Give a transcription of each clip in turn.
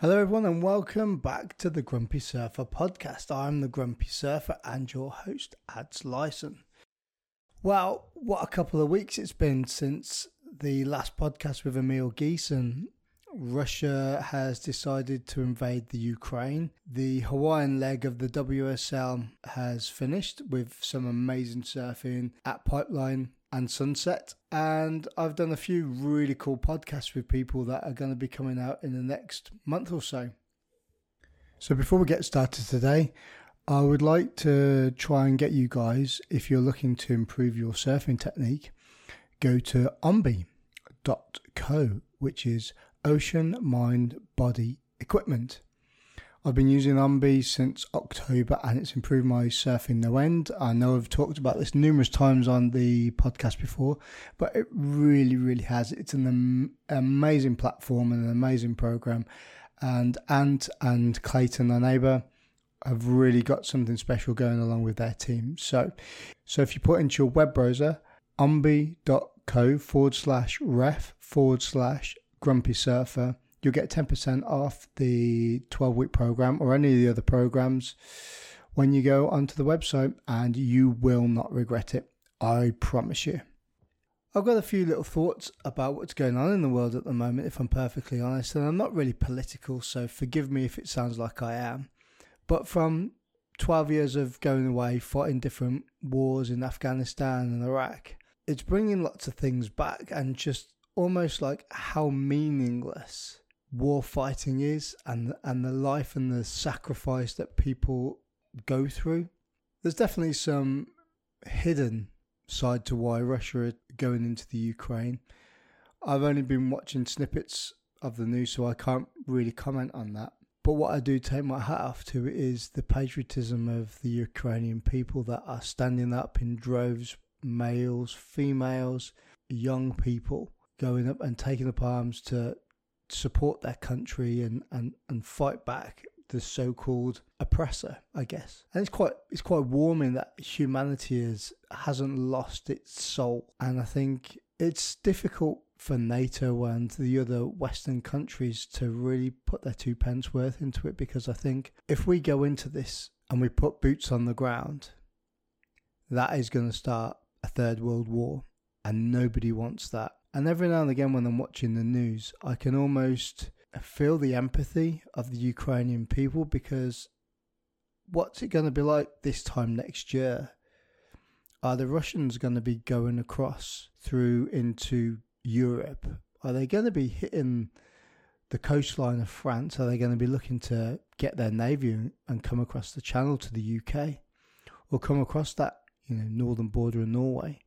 Hello, everyone, and welcome back to the Grumpy Surfer podcast. I'm the Grumpy Surfer and your host, Adz Lyson. Well, what a couple of weeks it's been since the last podcast with Emil Geeson. Russia has decided to invade the Ukraine. The Hawaiian leg of the WSL has finished with some amazing surfing at Pipeline and Sunset. And I've done a few really cool podcasts with people that are going to be coming out in the next month or so. So before we get started today, I would like to try and get you guys, if you're looking to improve your surfing technique, go to ombe.co, which is Ocean Mind Body Equipment. I've been using OMBE since October and it's improved my surfing no end. I know I've talked about this numerous times on the podcast before, but it really, really has. It's an amazing platform and an amazing program. And Ant and Clayton Nienaber, have really got something special going along with their team. So, so if you put into your web browser, ombe.co forward slash ref forward slash grumpy surfer, you'll get 10% off the 12 week program or any of the other programs when you go onto the website, and you will not regret it. I promise you. I've got a few little thoughts about what's going on in the world at the moment, if I'm perfectly honest, and I'm not really political, so forgive me if it sounds like I am. But from 12 years of going away, fighting different wars in Afghanistan and Iraq, it's bringing lots of things back and just almost like how meaningless war fighting is and and the life and the sacrifice that people go through. There's definitely some hidden side to why Russia are going into the Ukraine. I've only been watching snippets of the news, so I can't really comment on that. But what I do take my hat off to is the patriotism of the Ukrainian people that are standing up in droves, males, females, young people, going up and taking up arms to support their country and, and, and fight back the so-called oppressor, I guess. And it's quite it's quite warming that humanity is hasn't lost its soul. And I think it's difficult for NATO and the other Western countries to really put their two pence worth into it because I think if we go into this and we put boots on the ground, that is going to start a third world war, and nobody wants that. And every now and again, when I'm watching the news, I can almost feel the empathy of the Ukrainian people because what's it going to be like this time next year? Are the Russians going to be going across through into Europe? Are they going to be hitting the coastline of France? Are they going to be looking to get their navy and come across the channel to the UK or come across that, you know, northern border of Norway?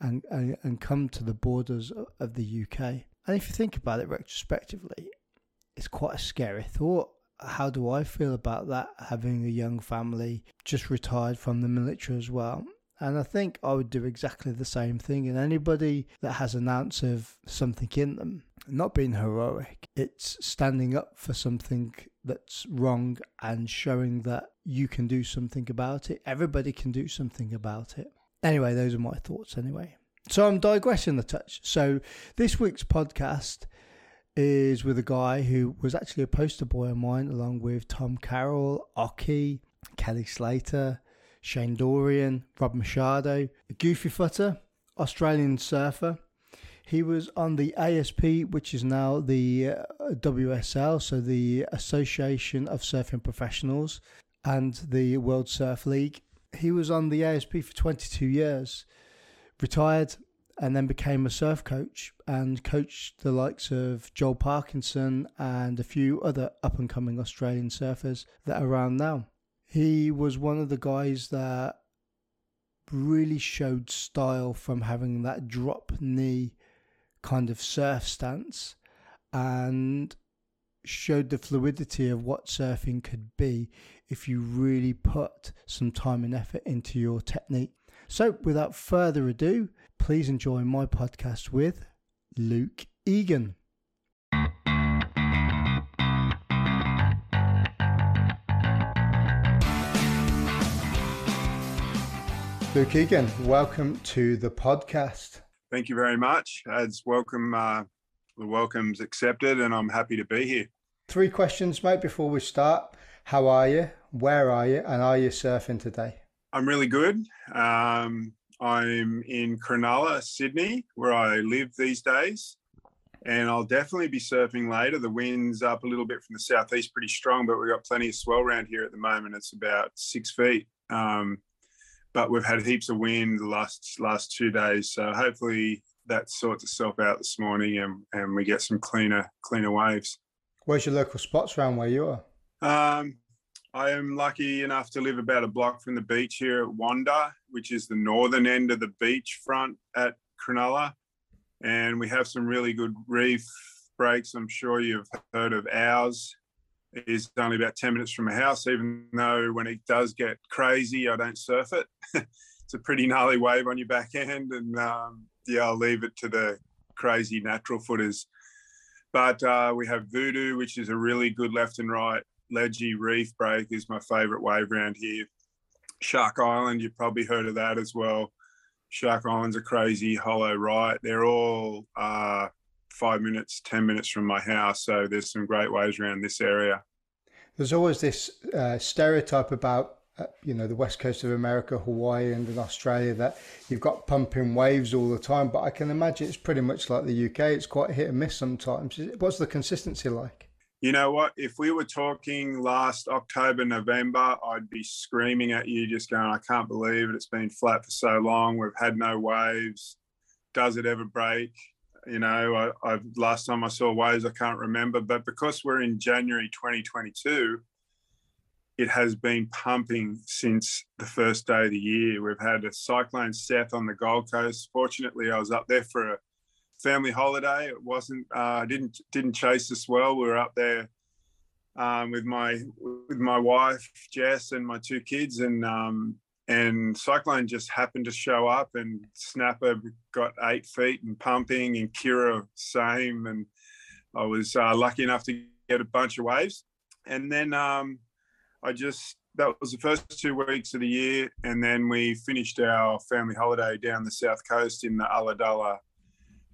And, and, and come to the borders of the UK. And if you think about it retrospectively, it's quite a scary thought. How do I feel about that? Having a young family, just retired from the military as well. And I think I would do exactly the same thing. And anybody that has an ounce of something in them, not being heroic, it's standing up for something that's wrong and showing that you can do something about it. Everybody can do something about it. Anyway, those are my thoughts anyway. So I'm digressing a touch. So this week's podcast is with a guy who was actually a poster boy of mine, along with Tom Carroll, Occy, Kelly Slater, Shane Dorian, Rob Machado, Goofy Footer, Australian surfer. He was on the ASP, which is now the uh, WSL, so the Association of Surfing Professionals, and the World Surf League he was on the ASP for 22 years, retired, and then became a surf coach and coached the likes of Joel Parkinson and a few other up and coming Australian surfers that are around now. He was one of the guys that really showed style from having that drop knee kind of surf stance and showed the fluidity of what surfing could be if you really put some time and effort into your technique. So, without further ado, please enjoy my podcast with Luke Egan. Luke Egan, welcome to the podcast. Thank you very much. As welcome, uh, the welcome's accepted, and I'm happy to be here. Three questions, mate, before we start. How are you? Where are you? And are you surfing today? I'm really good. Um, I'm in Cronulla, Sydney, where I live these days. And I'll definitely be surfing later. The wind's up a little bit from the southeast, pretty strong, but we've got plenty of swell around here at the moment. It's about six feet. Um, but we've had heaps of wind the last last two days. So hopefully that sorts itself out this morning and, and we get some cleaner cleaner waves. Where's your local spots around where you are? Um, I am lucky enough to live about a block from the beach here at Wanda, which is the northern end of the beach front at Cronulla. And we have some really good reef breaks. I'm sure you've heard of ours. It is only about 10 minutes from my house, even though when it does get crazy, I don't surf it. it's a pretty gnarly wave on your back end. And um, yeah, I'll leave it to the crazy natural footers. But uh, we have Voodoo, which is a really good left and right ledgy reef break is my favorite wave around here. Shark Island, you've probably heard of that as well. Shark Island's a crazy hollow right. They're all uh, five minutes, 10 minutes from my house. So there's some great waves around this area. There's always this uh, stereotype about uh, you know the west coast of America, Hawaii, and in Australia that you've got pumping waves all the time. But I can imagine it's pretty much like the UK. It's quite hit and miss sometimes. What's the consistency like? You know what? If we were talking last October, November, I'd be screaming at you, just going, "I can't believe it! It's been flat for so long. We've had no waves. Does it ever break?" You know, I, I last time I saw waves, I can't remember. But because we're in January 2022 it has been pumping since the first day of the year. We've had a cyclone Seth on the Gold Coast. Fortunately, I was up there for a family holiday. It wasn't uh, didn't didn't chase us well. We were up there um, with my with my wife Jess and my two kids, and um, and cyclone just happened to show up, and Snapper got eight feet and pumping, and Kirra same, and I was uh, lucky enough to get a bunch of waves, and then. Um, I just that was the first two weeks of the year, and then we finished our family holiday down the south coast in the Ulladulla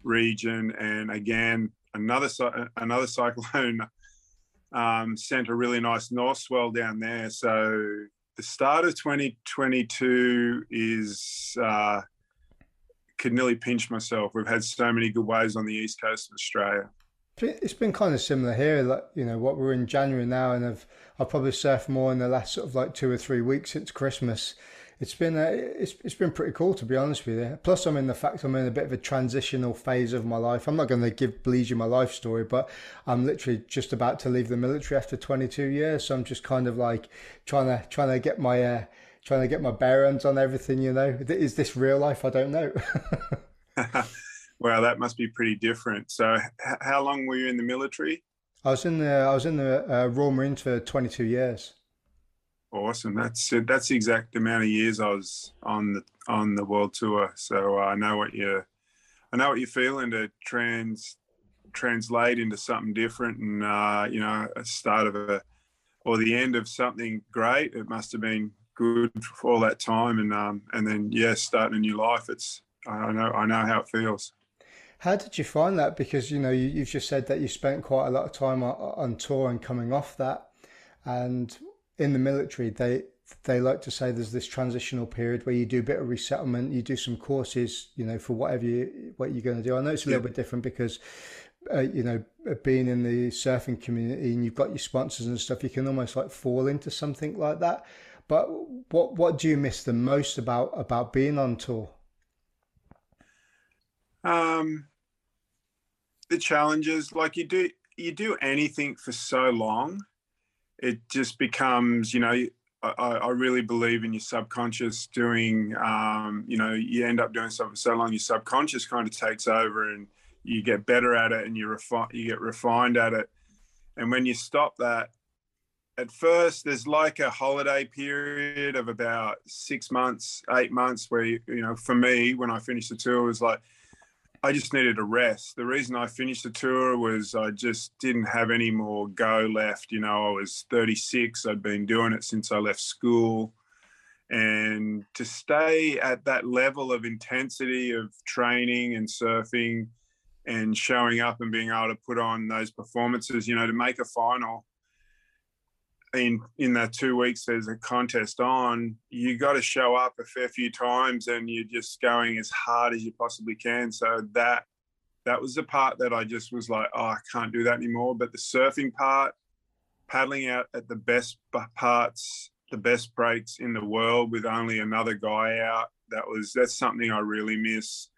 region, and again another another cyclone um, sent a really nice north swell down there. So the start of 2022 is uh, could nearly pinch myself. We've had so many good waves on the east coast of Australia. It's been kind of similar here. Like you know, what we're in January now, and I've I've probably surfed more in the last sort of like two or three weeks since Christmas. It's been a, it's it's been pretty cool to be honest with you. Plus, I'm in the fact I'm in a bit of a transitional phase of my life. I'm not going to give bleed you my life story, but I'm literally just about to leave the military after 22 years. So I'm just kind of like trying to trying to get my uh, trying to get my bearings on everything. You know, is this real life? I don't know. Wow, that must be pretty different. So, h- how long were you in the military? I was in the I was in the uh, Royal Marines for 22 years. Awesome. That's that's the exact amount of years I was on the on the world tour. So uh, I know what you I know what you're feeling to trans translate into something different, and uh, you know, a start of a or the end of something great. It must have been good for all that time, and um, and then yeah, starting a new life. It's I know I know how it feels. How did you find that? Because you know you, have just said that you spent quite a lot of time on, on tour and coming off that, and in the military they they like to say there's this transitional period where you do a bit of resettlement, you do some courses, you know, for whatever you what you're going to do. I know it's a little yeah. bit different because. Uh, you know, being in the surfing community and you've got your sponsors and stuff, you can almost like fall into something like that. But what what do you miss the most about about being on tour? Um, the challenges like you do you do anything for so long it just becomes you know I, I really believe in your subconscious doing um, you know you end up doing something so long your subconscious kind of takes over and you get better at it and you refine you get refined at it. And when you stop that at first there's like a holiday period of about six months eight months where you, you know for me when i finished the tour it was like I just needed a rest. The reason I finished the tour was I just didn't have any more go left. You know, I was 36. I'd been doing it since I left school. And to stay at that level of intensity of training and surfing and showing up and being able to put on those performances, you know, to make a final in in that two weeks there's a contest on, you got to show up a fair few times and you're just going as hard as you possibly can. So that that was the part that I just was like, oh, I can't do that anymore. But the surfing part, paddling out at the best parts, the best breaks in the world with only another guy out, that was that's something I really miss.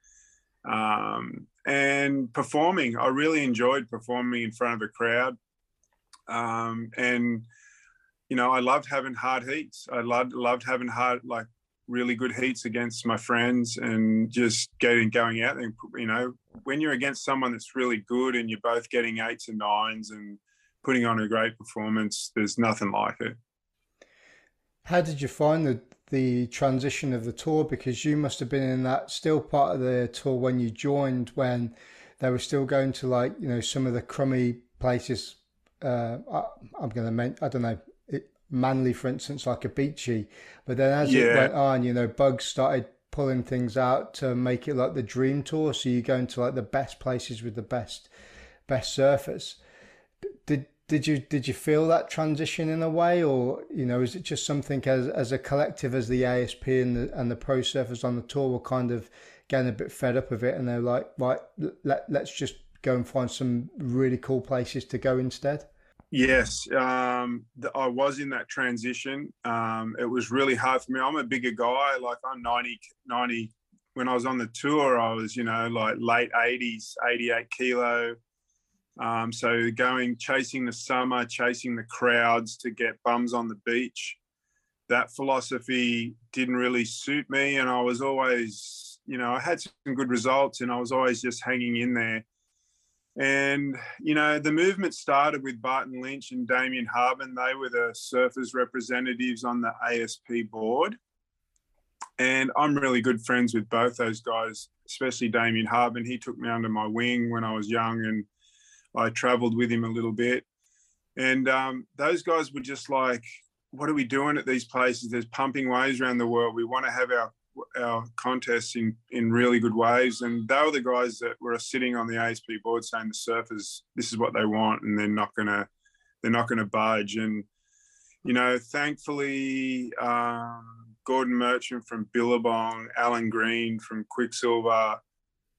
Um, and performing, I really enjoyed performing in front of a crowd. Um, and you know, I loved having hard heats. I loved loved having hard like really good heats against my friends and just getting going out and you know when you're against someone that's really good and you're both getting eights and nines and putting on a great performance there's nothing like it how did you find the the transition of the tour because you must have been in that still part of the tour when you joined when they were still going to like you know some of the crummy places uh, I, am going to I don't know Manly, for instance, like a beachy. But then as yeah. it went on, you know, bugs started pulling things out to make it like the dream tour. So you go into like the best places with the best best surfers. Did did you did you feel that transition in a way, or you know, is it just something as as a collective as the ASP and the and the pro surfers on the tour were kind of getting a bit fed up of it, and they're like, right, let let's just go and find some really cool places to go instead. Yes, um, the, I was in that transition. Um, it was really hard for me. I'm a bigger guy. Like I'm 90, 90. When I was on the tour, I was, you know, like late 80s, 88 kilo. Um, so going, chasing the summer, chasing the crowds to get bums on the beach, that philosophy didn't really suit me. And I was always, you know, I had some good results and I was always just hanging in there and, you know, the movement started with Barton Lynch and Damien Hardman. They were the surfers representatives on the ASP board. And I'm really good friends with both those guys, especially Damien Hardman. He took me under my wing when I was young and I traveled with him a little bit. And um, those guys were just like, what are we doing at these places? There's pumping waves around the world. We want to have our our contests in in really good ways. And they were the guys that were sitting on the ASP board saying the surfers, this is what they want, and they're not gonna they're not gonna budge. And you know, thankfully, um, Gordon Merchant from Billabong, Alan Green from Quiksilver,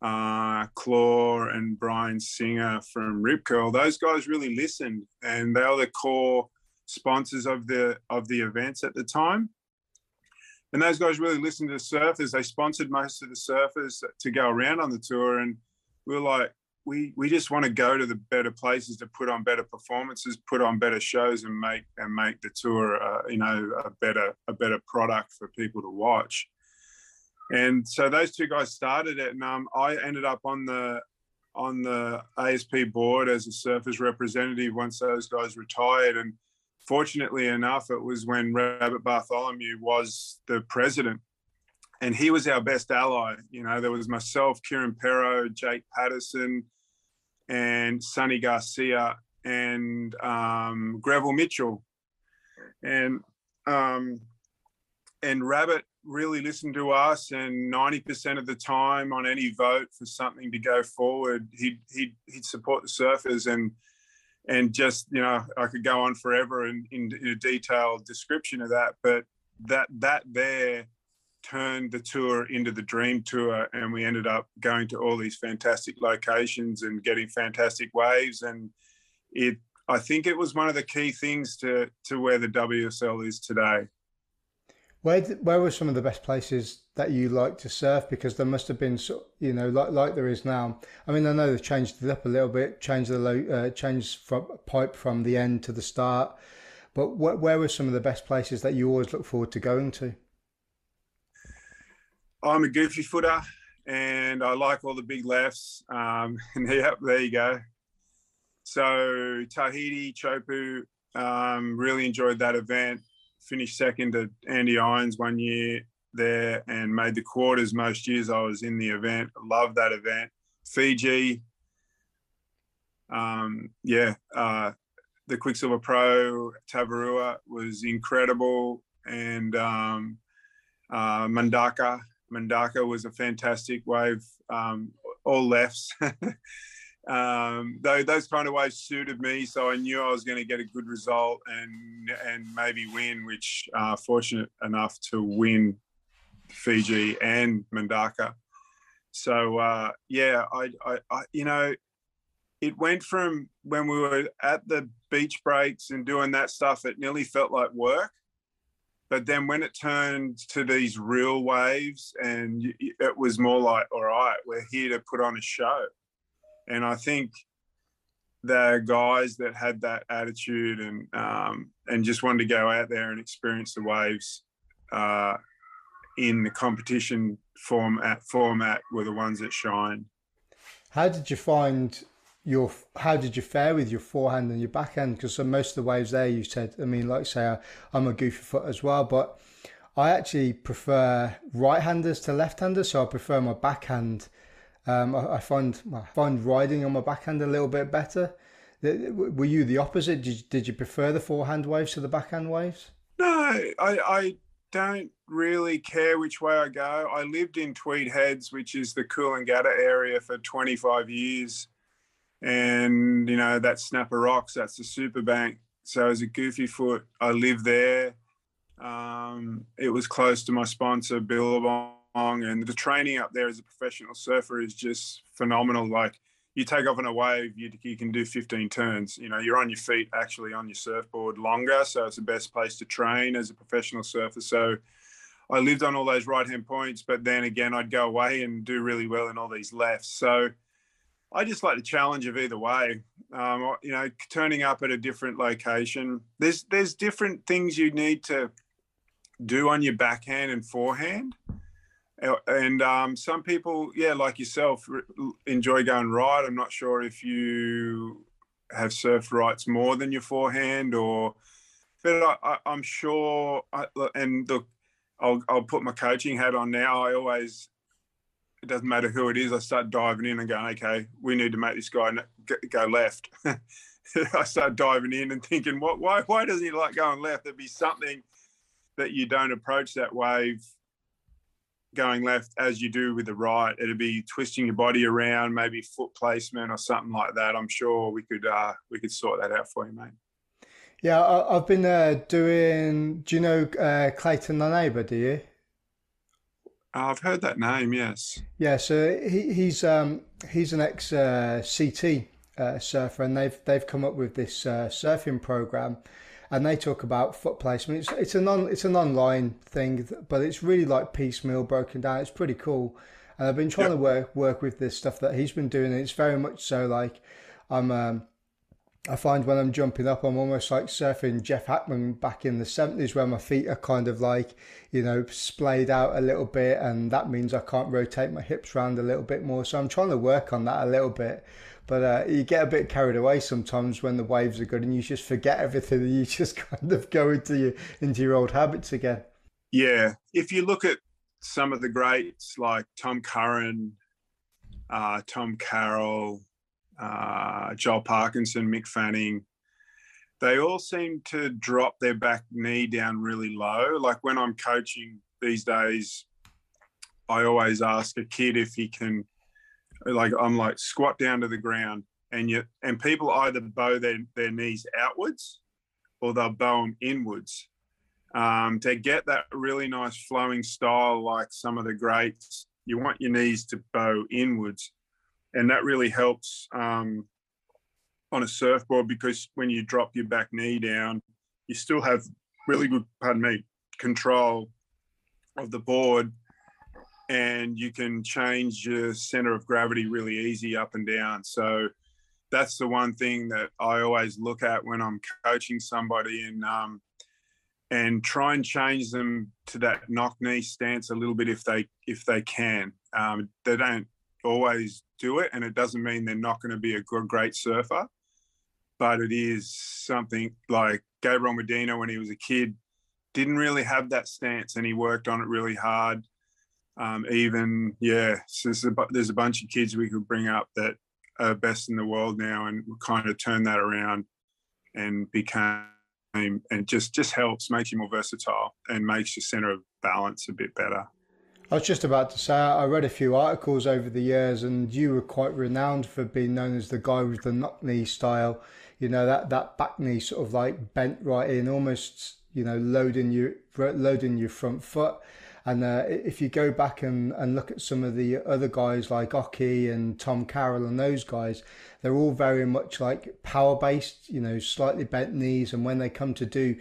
uh, Claw and Brian Singer from Rip Curl. Those guys really listened, and they were the core sponsors of the of the events at the time and those guys really listened to the surfers. They sponsored most of the surfers to go around on the tour, and we were like, we we just want to go to the better places to put on better performances, put on better shows, and make and make the tour, uh, you know, a better a better product for people to watch. And so those two guys started it, and um, I ended up on the on the ASP board as a surfers representative once those guys retired, and fortunately enough, it was when Rabbit Bartholomew was the president, and he was our best ally. You know, there was myself, Kieren Perrow, Jake Paterson, and Sunny Garcia, and um, Greville Mitchell, and um, and Rabbit really listened to us. And ninety percent of the time, on any vote for something to go forward, he'd he'd, he'd support the surfers and and just you know i could go on forever in, in, in, a detailed description of that but that that there turned the tour into the dream tour and we ended up going to all these fantastic locations and getting fantastic waves and it i think it was one of the key things to to where the wsl is today where where were some of the best places that you like to surf? Because there must have been, you know, like like there is now. I mean, I know they've changed it up a little bit, changed the uh, changed from pipe from the end to the start. But wh- where were some of the best places that you always look forward to going to? I'm a goofy footer, and I like all the big lefts. Um, and yeah, there you go. So Tahiti, Chopu, um, really enjoyed that event finished second to Andy Irons one year there and made the quarters most years I was in the event. Love that event. Fiji, um, yeah, uh, the Quiksilver Pro Tavarua was incredible, and um, uh, Mundaka. Mundaka was a fantastic wave. Um, all lefts. um, those kind of waves suited me, so I knew I was going to get a good result and and maybe win. Which uh, fortunate enough to win Fiji and Mundaka. So uh, yeah, I, I, I, you know, it went from when we were at the beach breaks and doing that stuff, it nearly felt like work. But then when it turned to these real waves, and it was more like, all right, we're here to put on a show. And I think the guys that had that attitude and um, and just wanted to go out there and experience the waves uh, in the competition format format were the ones that shine. How did you find your? How did you fare with your forehand and your backhand? Because most of the waves there, you said. I mean, like say, I'm a goofy foot as well, but I actually prefer right-handers to left-handers, so I prefer my backhand. Um, I, I, find I find riding on my backhand a little bit better. Were you the opposite? Did you, did you prefer the forehand waves to the backhand waves? No, I, I don't really care which way I go. I lived in Tweed Heads, which is the Coolangatta area, for 25 years. And, you know, that's Snapper Rocks, that's the super bank. So as a goofy foot, I lived there. Um, it was close to my sponsor, Billabong. And the training up there as a professional surfer is just phenomenal. Like, you take off on a wave, you, you can do 15 turns. You know, you're on your feet actually on your surfboard longer. So it's the best place to train as a professional surfer. So I lived on all those right hand points, but then again, I'd go away and do really well in all these lefts. So I just like the challenge of either way. Um, you know, turning up at a different location. There's there's different things you need to do on your backhand and forehand and um, some people, yeah, like yourself, enjoy going right. I'm not sure if you have surfed rights more than your forehand, or, but I, am sure. I, and look, I'll, I'll put my coaching hat on now. I always, it doesn't matter who it is. I start diving in and going, okay, we need to make this guy go left. I start diving in and thinking, what? Why? Why doesn't he like going left? There'd be something that you don't approach that wave going left as you do with the right. It'd be twisting your body around, maybe foot placement or something like that. I'm sure we could uh, we could sort that out for you, mate. Yeah, I, have been uh, doing. Do you know uh, Clayton Nienaber? Do you? I've heard that name. Yes. Yeah, so he, he's um, he's an ex uh, CT uh, surfer, and they've they've come up with this uh, surfing program and they talk about foot placement. It's it's an on, it's an online thing, but it's really like piecemeal broken down. It's pretty cool, and I've been trying to work work with this stuff that he's been doing. And it's very much so like I'm. Um, I find when I'm jumping up, I'm almost like surfing Jeff Hakman back in the 70s, where my feet are kind of like, you know, splayed out a little bit, and that means I can't rotate my hips around a little bit more. So I'm trying to work on that a little bit. But uh, you get a bit carried away sometimes when the waves are good, and you just forget everything, and you just kind of go into your into your old habits again. Yeah, if you look at some of the greats like Tom Curran, uh, Tom Carroll, uh, Joel Parkinson, Mick Fanning, they all seem to drop their back knee down really low. Like when I'm coaching these days, I always ask a kid if he can like I'm like squat down to the ground, and you and people either bow their, their knees outwards or they'll bow them inwards um, to get that really nice flowing style like some of the greats. You want your knees to bow inwards, and that really helps um, on a surfboard because when you drop your back knee down, you still have really good, pardon me, control of the board and you can change your center of gravity really easy up and down. So that's the one thing that I always look at when I'm coaching somebody and um, and try and change them to that knock knee stance a little bit if they if they can. Um, they don't always do it, and it doesn't mean they're not going to be a great surfer, but it is something like Gabriel Medina when he was a kid didn't really have that stance, and he worked on it really hard um, even yeah, so there's, a, there's a bunch of kids we could bring up that are best in the world now, and kind of turn that around and became and just just helps makes you more versatile and makes your center of balance a bit better. I was just about to say, I read a few articles over the years, and you were quite renowned for being known as the guy with the knock knee style. You know that that back knee sort of like bent right in, almost you know loading you loading your front foot. And uh, if you go back and, and look at some of the other guys like Occy and Tom Carroll and those guys, they're all very much like power based, you know, slightly bent knees. And when they come to do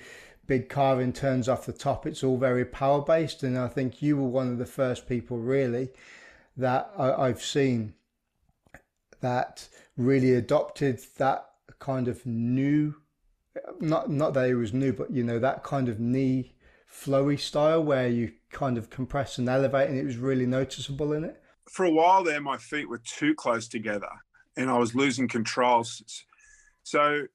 big carving turns off the top, it's all very power based. And I think you were one of the first people really that I, I've seen that really adopted that kind of new not not that it was new but you know that kind of knee flowy style where you kind of compress and elevate and it was really noticeable in it for a while there my feet were too close together and i was losing control so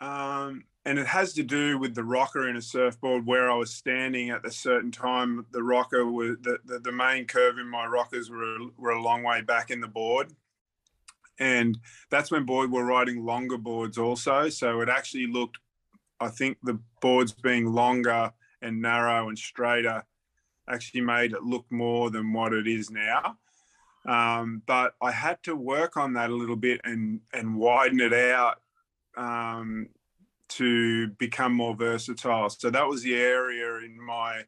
um, and it has to do with the rocker in a surfboard where I was standing at a certain time. The rocker was the, the, the, main curve in my rockers were, were a long way back in the board. And that's when board were riding longer boards also. So it actually looked, I think the boards being longer and narrow and straighter actually made it look more than what it is now. Um, but I had to work on that a little bit and and widen it out um, to become more versatile. So that was the area in my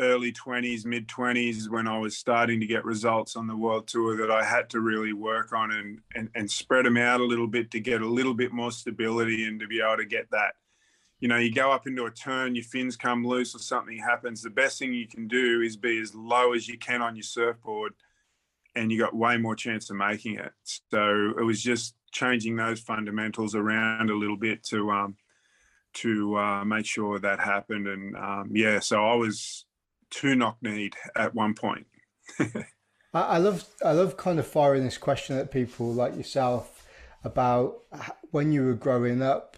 early 20s, mid 20s when I was starting to get results on the world tour that I had to really work on and, and, and spread them out a little bit to get a little bit more stability and to be able to get that. You know, you go up into a turn, your fins come loose or something happens. The best thing you can do is be as low as you can on your surfboard and you got way more chance of making it. So it was just changing those fundamentals around a little bit to um, to uh, make sure that happened. And um, yeah, so I was too knock kneed at one point. I love I love kind of firing this question at people like yourself about when you were growing up.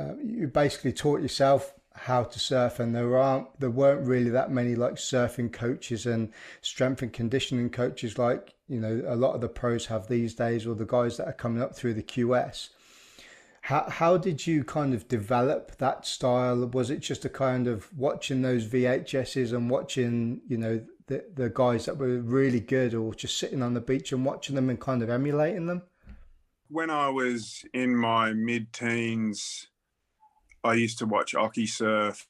Uh, you basically taught yourself how to surf and there aren't there weren't really that many like surfing coaches and strength and conditioning coaches like you know a lot of the pros have these days or the guys that are coming up through the QS how how did you kind of develop that style? Was it just a kind of watching those VHSs and watching you know the the guys that were really good or just sitting on the beach and watching them and kind of emulating them? When I was in my mid teens I used to watch Occy surf.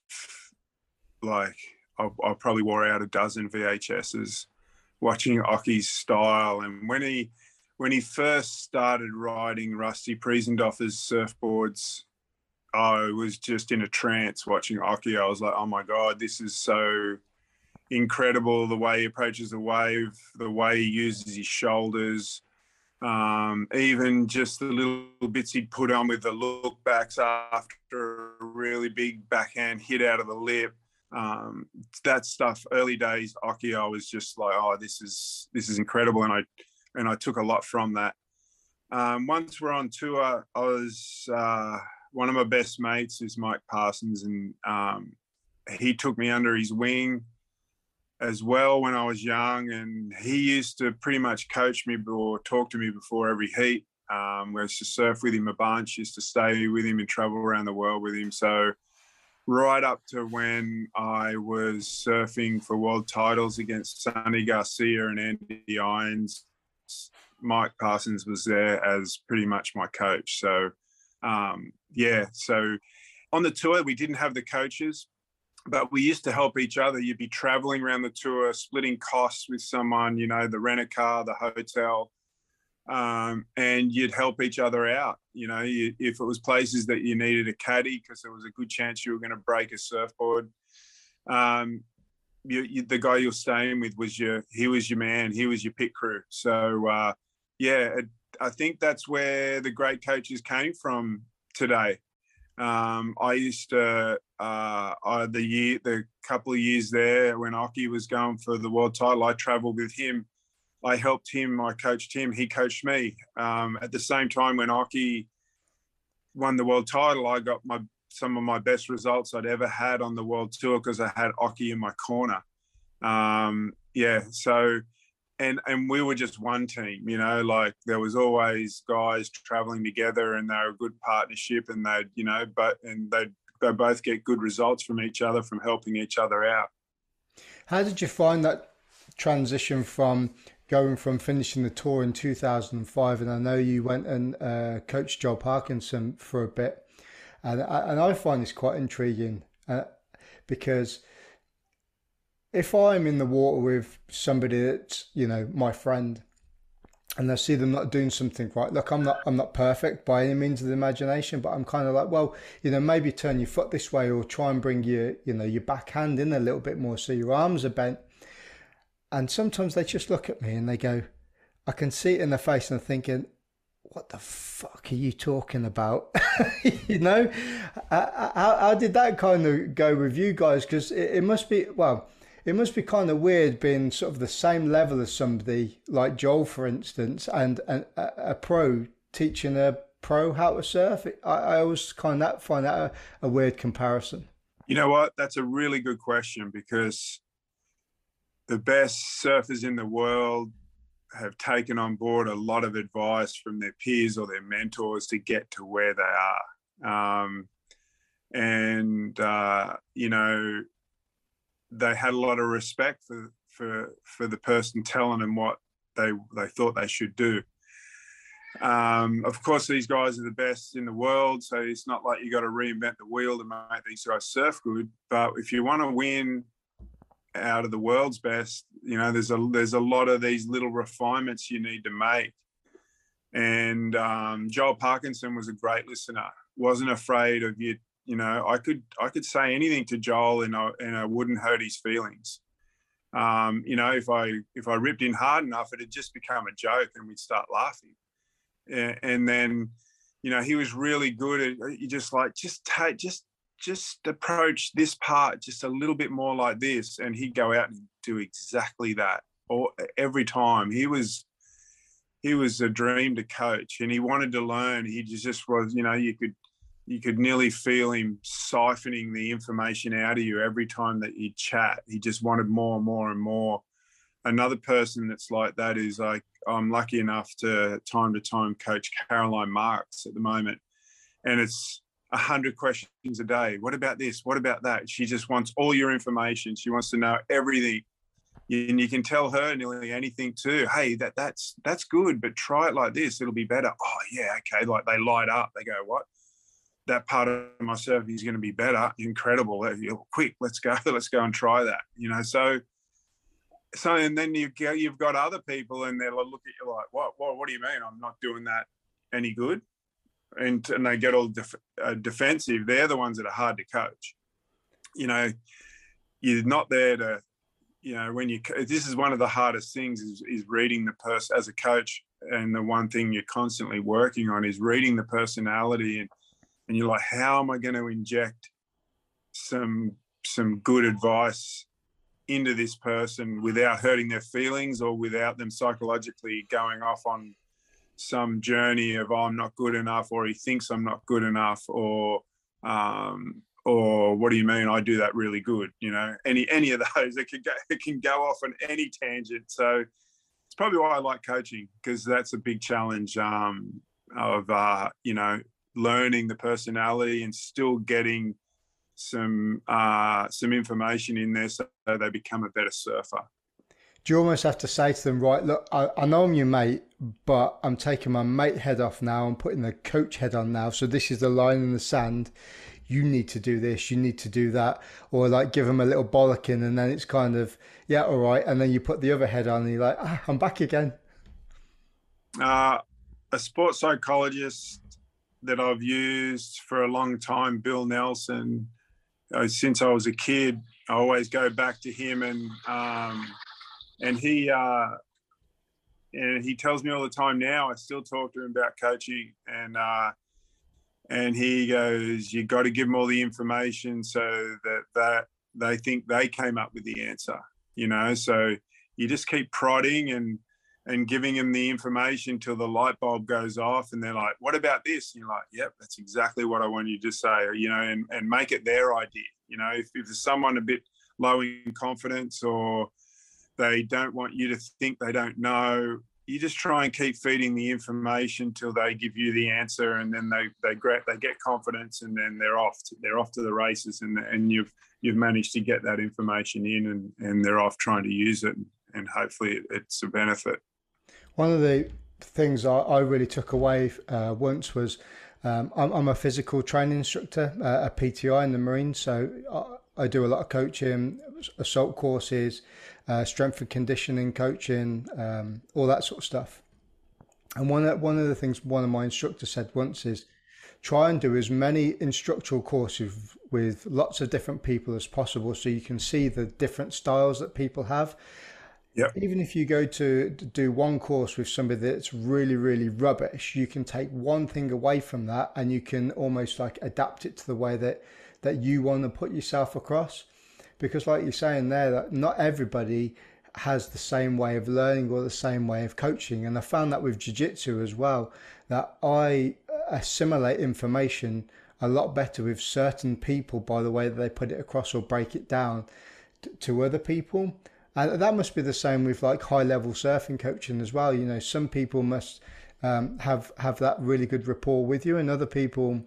Like I, I, probably wore out a dozen VHSs watching Occy's style. And when he when he first started riding Rusty Preisendorfer's surfboards, I was just in a trance watching Occy. I was like, oh my god, this is so incredible the way he approaches the wave, the way he uses his shoulders um, even just the little bits he'd put on with the look backs after a really big backhand hit out of the lip. Um, that stuff, early days, Occy, I was just like, oh, this is this is incredible, and I and I took a lot from that. Um, once we're on tour, I was uh, one of my best mates is Mike Parsons, and um, he took me under his wing as well when I was young, and he used to pretty much coach me or talk to me before every heat. Um, we used to surf with him a bunch, used to stay with him and travel around the world with him. So right up to when I was surfing for world titles against Sunny Garcia and Andy Irons, Mike Parsons was there as pretty much my coach. So um, yeah, so on the tour we didn't have the coaches, but we used to help each other. You'd be traveling around the tour, splitting costs with someone, you know, the rent a car, the hotel, um, and you'd help each other out. You know, you, if it was places that you needed a caddy because there was a good chance you were going to break a surfboard. Um, you, you, the guy you're staying with was your, he was your man, he was your pit crew. So, uh, yeah, I think that's where the great coaches came from today. Um, I used to uh, I, the year, the couple of years there when Occy was going for the world title, I travelled with him. I helped him. I coached him. He coached me. Um, at the same time, when Occy won the world title, I got my some of my best results I'd ever had on the world tour because I had Occy in my corner. Um, yeah, so and and we were just one team you know like there was always guys traveling together and they were a good partnership and they'd you know but and they'd they both get good results from each other from helping each other out How did you find that transition from going from finishing the tour in 2005? And I know you went and uh, coached Joel Parkinson for a bit, and and I find this quite intriguing uh, because if I'm in the water with somebody that's you know my friend and I see them not doing something right. Look, I'm not I'm not perfect by any means of the imagination, but I'm kind of like, well, you know, maybe turn your foot this way or try and bring your you know your backhand in a little bit more so your arms are bent. And sometimes they just look at me and they go, I can see it in their face and they're thinking, what the fuck are you talking about? you know, uh, uh, how, how, did that kind of go with you guys? Because it, it must be well it must be kind of weird being sort of the same level as somebody like Joel, for instance, and, a, a pro teaching a pro how to surf. I, I always kind of find that a, a weird comparison. You know what? That's a really good question because the best surfers in the world have taken on board a lot of advice from their peers or their mentors to get to where they are. Um, and, uh, you know, they had a lot of respect for for for the person telling them what they they thought they should do. Um, of course, these guys are the best in the world, so it's not like you got to reinvent the wheel to make these guys surf good. But if you want to win out of the world's best, you know, there's a there's a lot of these little refinements you need to make. And um, Joel Parkinson was a great listener. wasn't afraid of you you know, I could I could say anything to Joel and I and I wouldn't hurt his feelings. Um, you know, if I if I ripped in hard enough, it'd just become a joke and we'd start laughing. And, and then, you know, he was really good at you just like just take just just approach this part just a little bit more like this, and he'd go out and do exactly that. Or every time he was he was a dream to coach and he wanted to learn. He just was, you know, you could you could nearly feel him siphoning the information out of you every time that you chat. He just wanted more and more and more. Another person that's like that is like I'm lucky enough to time to time coach Caroline Marks at the moment, and it's a hundred questions a day. What about this? What about that? She just wants all your information. She wants to know everything, and you can tell her nearly anything too. Hey, that that's that's good, but try it like this. It'll be better. Oh yeah, okay. Like they light up. They go, what? That part of my surf is going to be better. Incredible. Quick, let's go. Let's go and try that. You know, so so and then you go, you've got other people and they'll look at you like, what, what, what do you mean? I'm not doing that any good. And, and they get all def- uh, defensive. They're the ones that are hard to coach. You know, you're not there to, you know, when you, this is one of the hardest things is, is reading the person as a coach. And the one thing you're constantly working on is reading the personality and and you're like, how am I going to inject some some good advice into this person without hurting their feelings or without them psychologically going off on some journey of oh, I'm not good enough or he thinks I'm not good enough or um, or what do you mean? I do that really good you know? Any any of those. It can go it can go off on any tangent. So it's probably why I like coaching because that's a big challenge um, of uh, you know learning the personality and still getting some uh, some information in there so they become a better surfer. Do you almost have to say to them, right, look, I, I know I'm your mate, but I'm taking my mate head off now. I'm putting the coach head on now. So this is the line in the sand. You need to do this. You need to do that. Or like give them a little bollocking and then it's kind of, yeah, all right. And then you put the other head on and you're like, ah, I'm back again. Uh, a sports psychologist that I've used for a long time, Bill Nelson. Uh, since I was a kid, I always go back to him, and um, and he uh, and he tells me all the time now. I still talk to him about coaching, and uh, and he goes, "You got to give them all the information so that that they think they came up with the answer." You know, so you just keep prodding and and giving them the information till the light bulb goes off and they're like what about this and you're like yep that's exactly what i want you to say you know and, and make it their idea you know if, if there's someone a bit low in confidence or they don't want you to think they don't know you just try and keep feeding the information till they give you the answer, and then they they get they get confidence, and then they're off to, they're off to the races, and and you've you've managed to get that information in, and and they're off trying to use it, and hopefully it's a benefit. One of the things I, I really took away uh, once was um, I'm, I'm, a physical training instructor, uh, a PTI in the Marines, so I, I, do a lot of coaching, assault courses, uh, strength and conditioning coaching, um, all that sort of stuff. And one of, one of the things one of my instructors said once is try and do as many instructional courses with lots of different people as possible so you can see the different styles that people have Yep. Even if you go to do one course with somebody that's really, really rubbish, you can take one thing away from that and you can almost like adapt it to the way that, that you want to put yourself across. Because, like you're saying there, that not everybody has the same way of learning or the same way of coaching. And I found that with Jiu Jitsu as well, that I uh, assimilate information a lot better with certain people by the way that they put it across or break it down to other people and that must be the same with like high level surfing coaching as well. You know, some people must um, have have that really good rapport with you, and other people,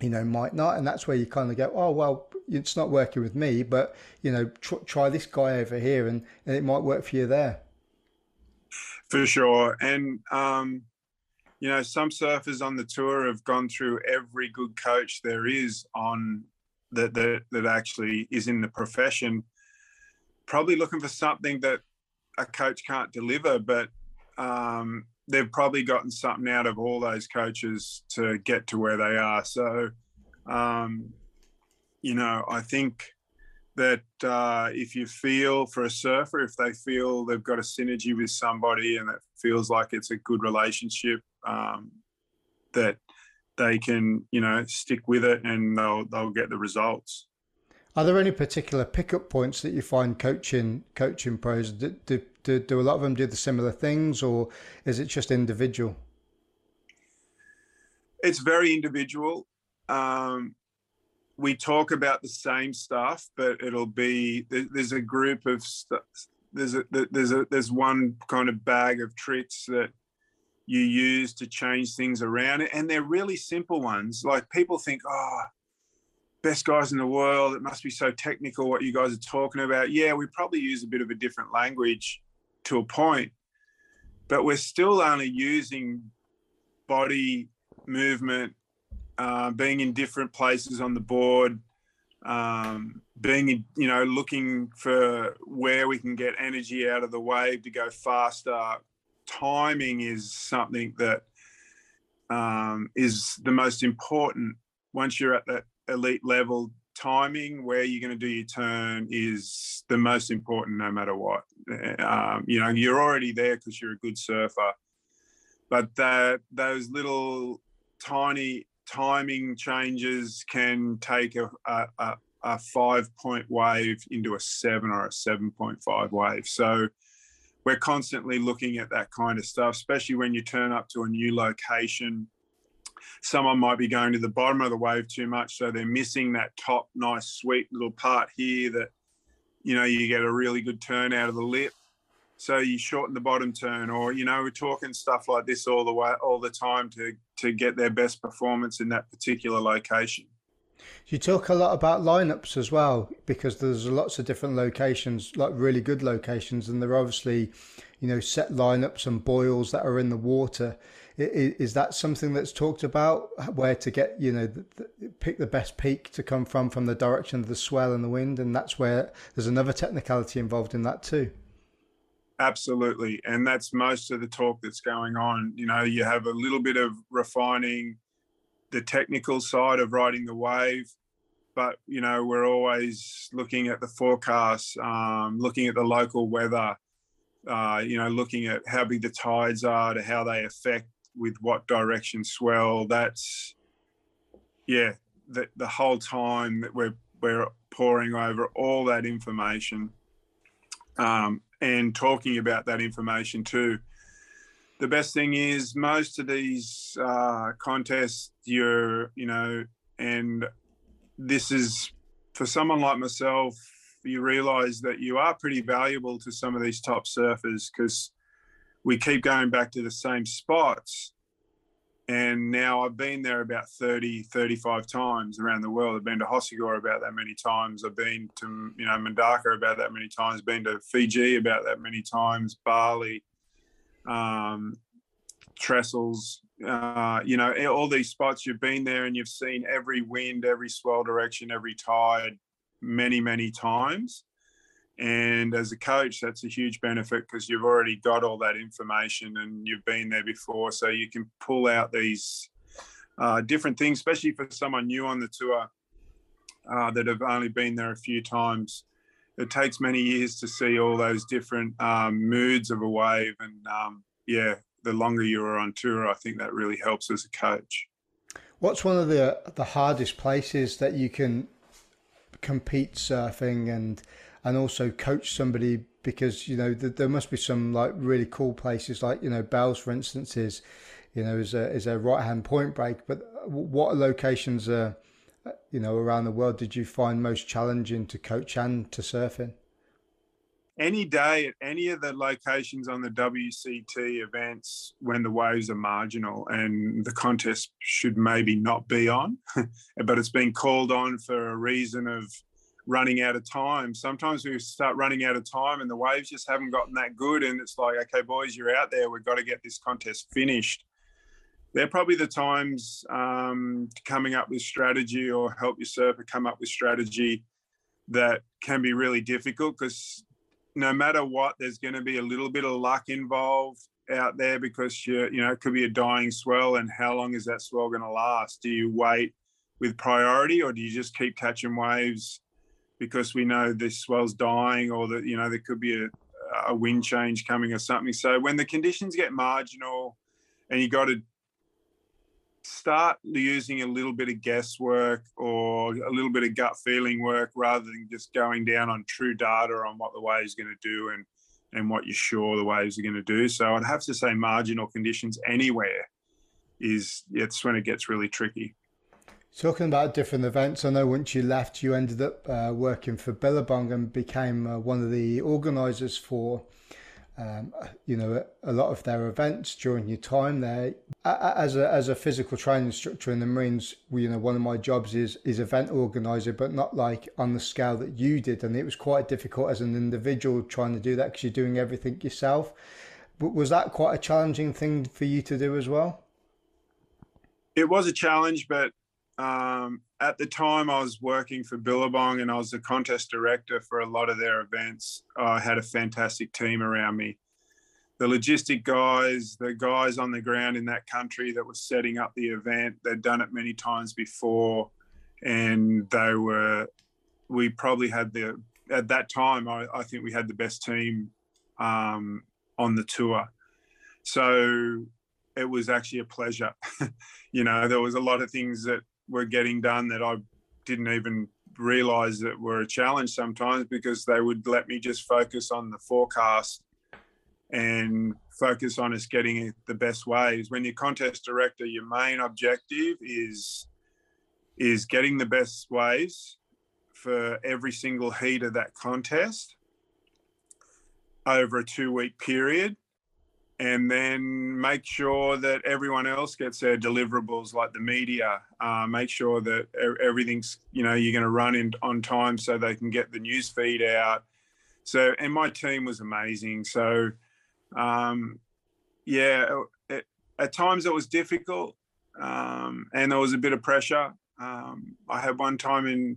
you know, might not. And that's where you kind of go, oh well, it's not working with me, but you know, tr- try this guy over here, and, and it might work for you there. For sure, and um, you know, some surfers on the tour have gone through every good coach there is on that that that actually is in the profession probably looking for something that a coach can't deliver, but um, they've probably gotten something out of all those coaches to get to where they are. So, um, you know, I think that uh, if you feel for a surfer, if they feel they've got a synergy with somebody and it feels like it's a good relationship, um, that they can, you know, stick with it and they'll they'll get the results. Are there any particular pickup points that you find coaching coaching pros? Do, do, do, do a lot of them do the similar things, or is it just individual? It's very individual. Um, we talk about the same stuff, but it'll be there's a group of there's a there's a there's one kind of bag of tricks that you use to change things around, and they're really simple ones. Like people think, oh, best guys in the world. It must be so technical what you guys are talking about. Yeah, we probably use a bit of a different language to a point, but we're still only using body movement, uh, being in different places on the board, um, being, you know, looking for where we can get energy out of the wave to go faster. Timing is something that um, is the most important once you're at that elite level, timing where you're going to do your turn is the most important no matter what. Um, you know, you're already there because you're a good surfer, but those little tiny timing changes can take a, a, a five point wave into a seven or a 7.5 wave. So we're constantly looking at that kind of stuff, especially when you turn up to a new location someone might be going to the bottom of the wave too much, so they're missing that top nice sweet little part here that you know you get a really good turn out of the lip. So you shorten the bottom turn, or you know we're talking stuff like this all the way all the time to to get their best performance in that particular location. You talk a lot about lineups as well because there's lots of different locations, like really good locations, and there are obviously, you know, set lineups and boils that are in the water. Is, that something that's talked about? Where to get, you know, pick the best peak to come from from the direction of the swell and the wind, and that's where there's another technicality involved in that too. Absolutely, and that's most of the talk that's going on. You know, you have a little bit of refining the technical side of riding the wave, but you know we're always looking at the forecast, um, looking at the local weather. Uh, you know, looking at how big the tides are, to how they affect with what direction swell. That's yeah, the the whole time that we're we're poring over all that information um, and talking about that information too. The best thing is most of these uh, contests, you're you know, and this is for someone like myself. You realize that you are pretty valuable to some of these top surfers because we keep going back to the same spots. And now I've been there about 30, 35 times around the world. I've been to Hossegor about that many times. I've been to, you know, Mundaka about that many times, been to Fiji about that many times, Bali, um, Trestles, uh, you know, all these spots you've been there and you've seen every wind, every swell direction, every tide many, many times. And as a coach, that's a huge benefit because you've already got all that information and you've been there before. So you can pull out these uh, different things, especially for someone new on the tour uh, that have only been there a few times. It takes many years to see all those different um, moods of a wave. And um, yeah, the longer you are on tour, I think that really helps as a coach. What's one of the the hardest places that you can compete surfing and and also coach somebody because you know th- there must be some like really cool places like you know Bells for instance is you know is a is a right hand point break but uh, what locations are uh, you know around the world did you find most challenging to coach and to surf in? Any day at any of the locations on the WCT events when the waves are marginal and the contest should maybe not be on, but it's been called on for a reason of running out of time. Sometimes we start running out of time and the waves just haven't gotten that good. And it's like, okay, boys, you're out there. We've got to get this contest finished. They're probably the times um, coming up with strategy or help your surfer come up with strategy that can be really difficult because no matter what, there's going to be a little bit of luck involved out there because you you know it could be a dying swell and how long is that swell going to last do you wait with priority or do you just keep catching waves because we know this swell's dying or that you know there could be a, a wind change coming or something so when the conditions get marginal and you got to start using a little bit of guesswork or a little bit of gut feeling work rather than just going down on true data on what the wave's going to do and and what you're sure the waves are going to do. So I'd have to say marginal conditions anywhere is it's when it gets really tricky. Talking about different events, I know once you left, you ended up uh, working for Billabong and became uh, one of the organisers for um, you know, a lot of their events during your time there. As a as a physical training instructor in the Marines, you know, one of my jobs is is event organizer, but not like on the scale that you did. And it was quite difficult as an individual trying to do that because you're doing everything yourself. But was that quite a challenging thing for you to do as well? It was a challenge, but um, at the time I was working for Billabong and I was the contest director for a lot of their events. I had a fantastic team around me. The logistic guys, the guys on the ground in that country that were setting up the event, they'd done it many times before and they were, we probably had the, at that time, I, I think we had the best team um, on the tour. So it was actually a pleasure. you know, there was a lot of things that were getting done that I didn't even realize that were a challenge sometimes because they would let me just focus on the forecast and focus on us getting the best waves. When you're contest director, your main objective is is getting the best waves for every single heat of that contest over a two week period and then make sure that everyone else gets their deliverables like the media uh, make sure that everything's you know you're going to run in on time so they can get the news feed out. So and my team was amazing. So um, yeah it, at times it was difficult um, and there was a bit of pressure. Um, i had one time in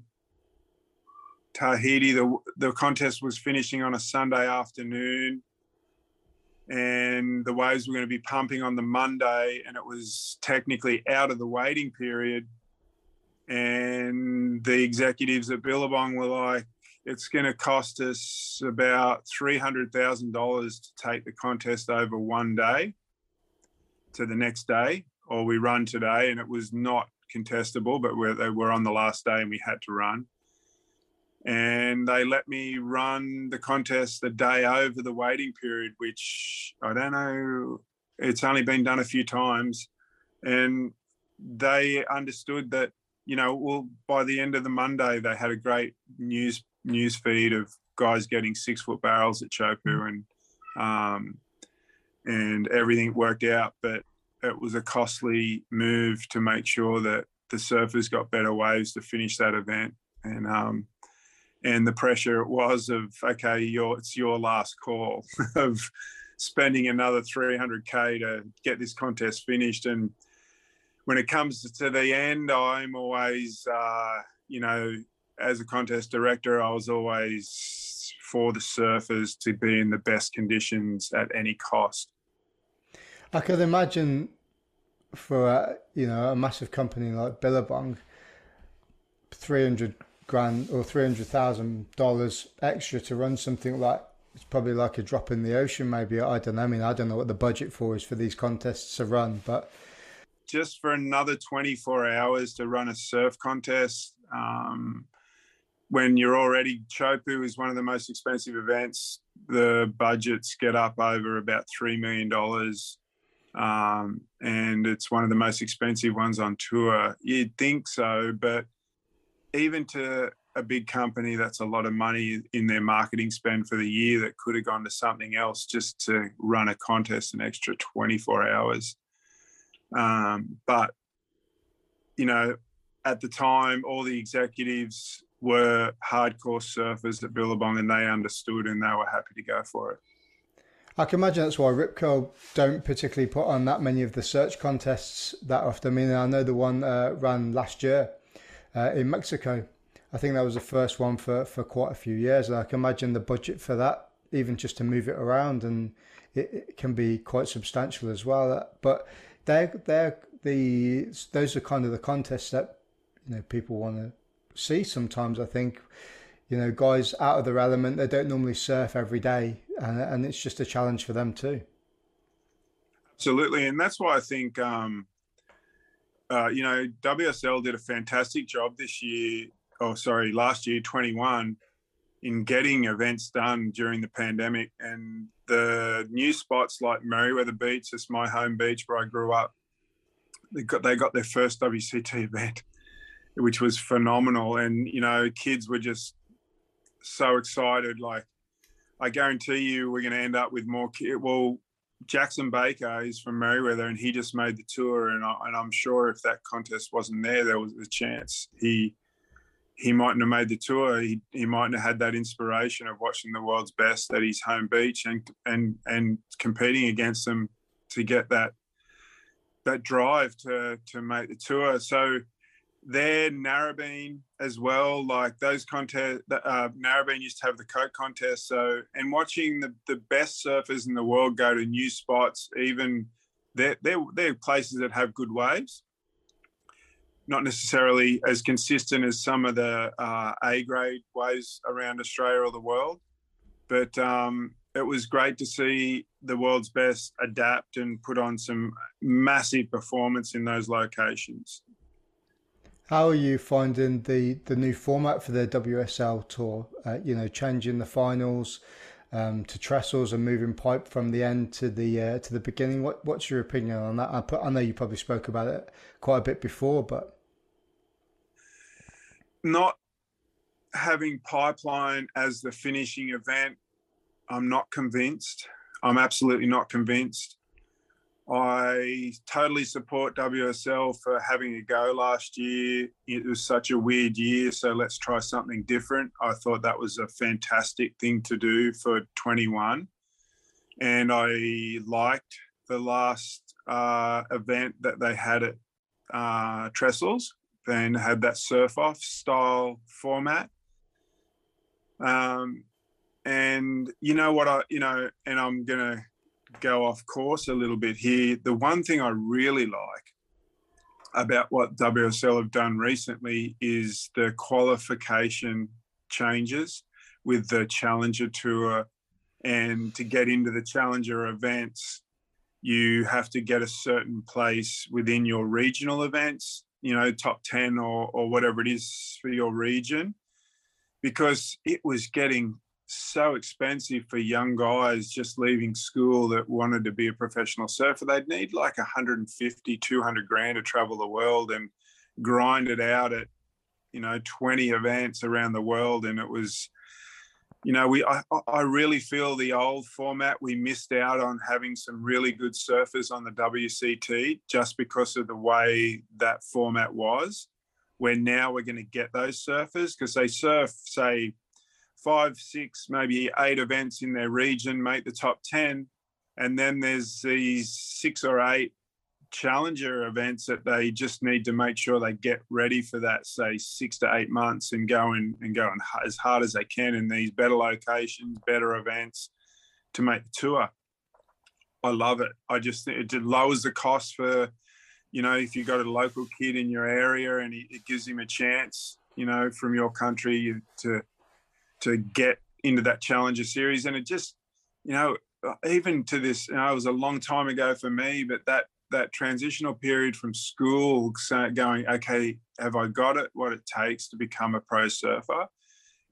tahiti the, the contest was finishing on a sunday afternoon and the waves were going to be pumping on the Monday, and it was technically out of the waiting period. And the executives at Billabong were like, it's going to cost us about $300,000 to take the contest over one day to the next day, or we run today. And it was not contestable, but they were on the last day and we had to run and they let me run the contest the day over the waiting period, which I don't know, it's only been done a few times. And they understood that, you know, well, by the end of the Monday, they had a great news news feed of guys getting six foot barrels at Teahupo'o mm. and um, and everything worked out. But it was a costly move to make sure that the surfers got better waves to finish that event. And um, and the pressure it was of okay, your it's your last call of spending another 300k to get this contest finished. And when it comes to the end, I'm always, uh, you know, as a contest director, I was always for the surfers to be in the best conditions at any cost. I could imagine for a, you know a massive company like Billabong, three hundred grand or three hundred thousand dollars extra to run something like it's probably like a drop in the ocean. Maybe I don't know. I mean, I don't know what the budget for is for these contests to run, but just for another twenty four hours to run a surf contest. Um, when you're already Teahupo'o is one of the most expensive events, the budgets get up over about three million dollars, um, and it's one of the most expensive ones on tour. You'd think so, but even to a big company, that's a lot of money in their marketing spend for the year that could have gone to something else just to run a contest an extra 24 hours. Um, but you know, at the time, all the executives were hardcore surfers at Billabong and they understood and they were happy to go for it. I can imagine that's why Rip Curl don't particularly put on that many of the search contests that often. I mean, I know the one uh, ran last year uh, in Mexico. I think that was the first one for, for quite a few years. I can imagine the budget for that, even just to move it around, and it, it can be quite substantial as well. But they're, they're the those are kind of the contests that you know people want to see sometimes. I think, you know, guys out of their element, they don't normally surf every day, and, and it's just a challenge for them too. Absolutely, and that's why I think, um, uh, you know, WSL did a fantastic job this year. Oh, sorry, last year, twenty one, in getting events done during the pandemic, and the new spots like Merewether Beach, it's my home beach where I grew up. They got they got their first WCT event which was phenomenal. And you know, kids were just so excited. Like, I guarantee you, we're going to end up with more. kids. well, Jackson Baker is from Merewether, and he just made the tour. And, I, and I'm sure if that contest wasn't there, there was a chance he he mightn't have made the tour. He, he mightn't have had that inspiration of watching the world's best at his home beach and and and competing against them to get that that drive to to make the tour. So there, Narrabeen as well. Like those contests, uh, Narrabeen used to have the Coke contest. So, and watching the, the best surfers in the world go to new spots, even they're, they're, they're places that have good waves. Not necessarily as consistent as some of the uh, A grade waves around Australia or the world, but um, it was great to see the world's best adapt and put on some massive performance in those locations. How are you finding the, the new format for the WSL tour? Uh, you know, changing the finals um, to trestles and moving pipe from the end to the uh, to the beginning. What what's your opinion on that? I, put, I know you probably spoke about it quite a bit before, but not having pipeline as the finishing event, I'm not convinced. I'm absolutely not convinced. I totally support WSL for having a go last year. It was such a weird year, so let's try something different. I thought that was a fantastic thing to do for 21. And I liked the last uh, event that they had at uh, Trestles, then had that surf off style format. Um, and you know what I, you know, and I'm going to go off course a little bit here. The one thing I really like about what WSL have done recently is the qualification changes with the Challenger Tour. And to get into the Challenger events, you have to get a certain place within your regional events, you know, top 10 or, or whatever it is for your region, because it was getting so expensive for young guys just leaving school that wanted to be a professional surfer. They'd need like 150, 200 grand to travel the world and grind it out at, you know, 20 events around the world. And it was, you know, we I, I really feel the old format we missed out on having some really good surfers on the WCT just because of the way that format was. Where now we're going to get those surfers because they surf, say, five, six, maybe eight events in their region, make the top 10. And then there's these six or eight challenger events that they just need to make sure they get ready for that, say six to eight months, and go and, and go and as hard as they can in these better locations, better events to make the tour. I love it. I just think it lowers the cost for, you know, if you've got a local kid in your area and it gives him a chance, you know, from your country to to get into that challenger series, and it just, you know, even to this, you know, it was a long time ago for me, but that that transitional period from school going, okay, have I got it, what it takes to become a pro surfer?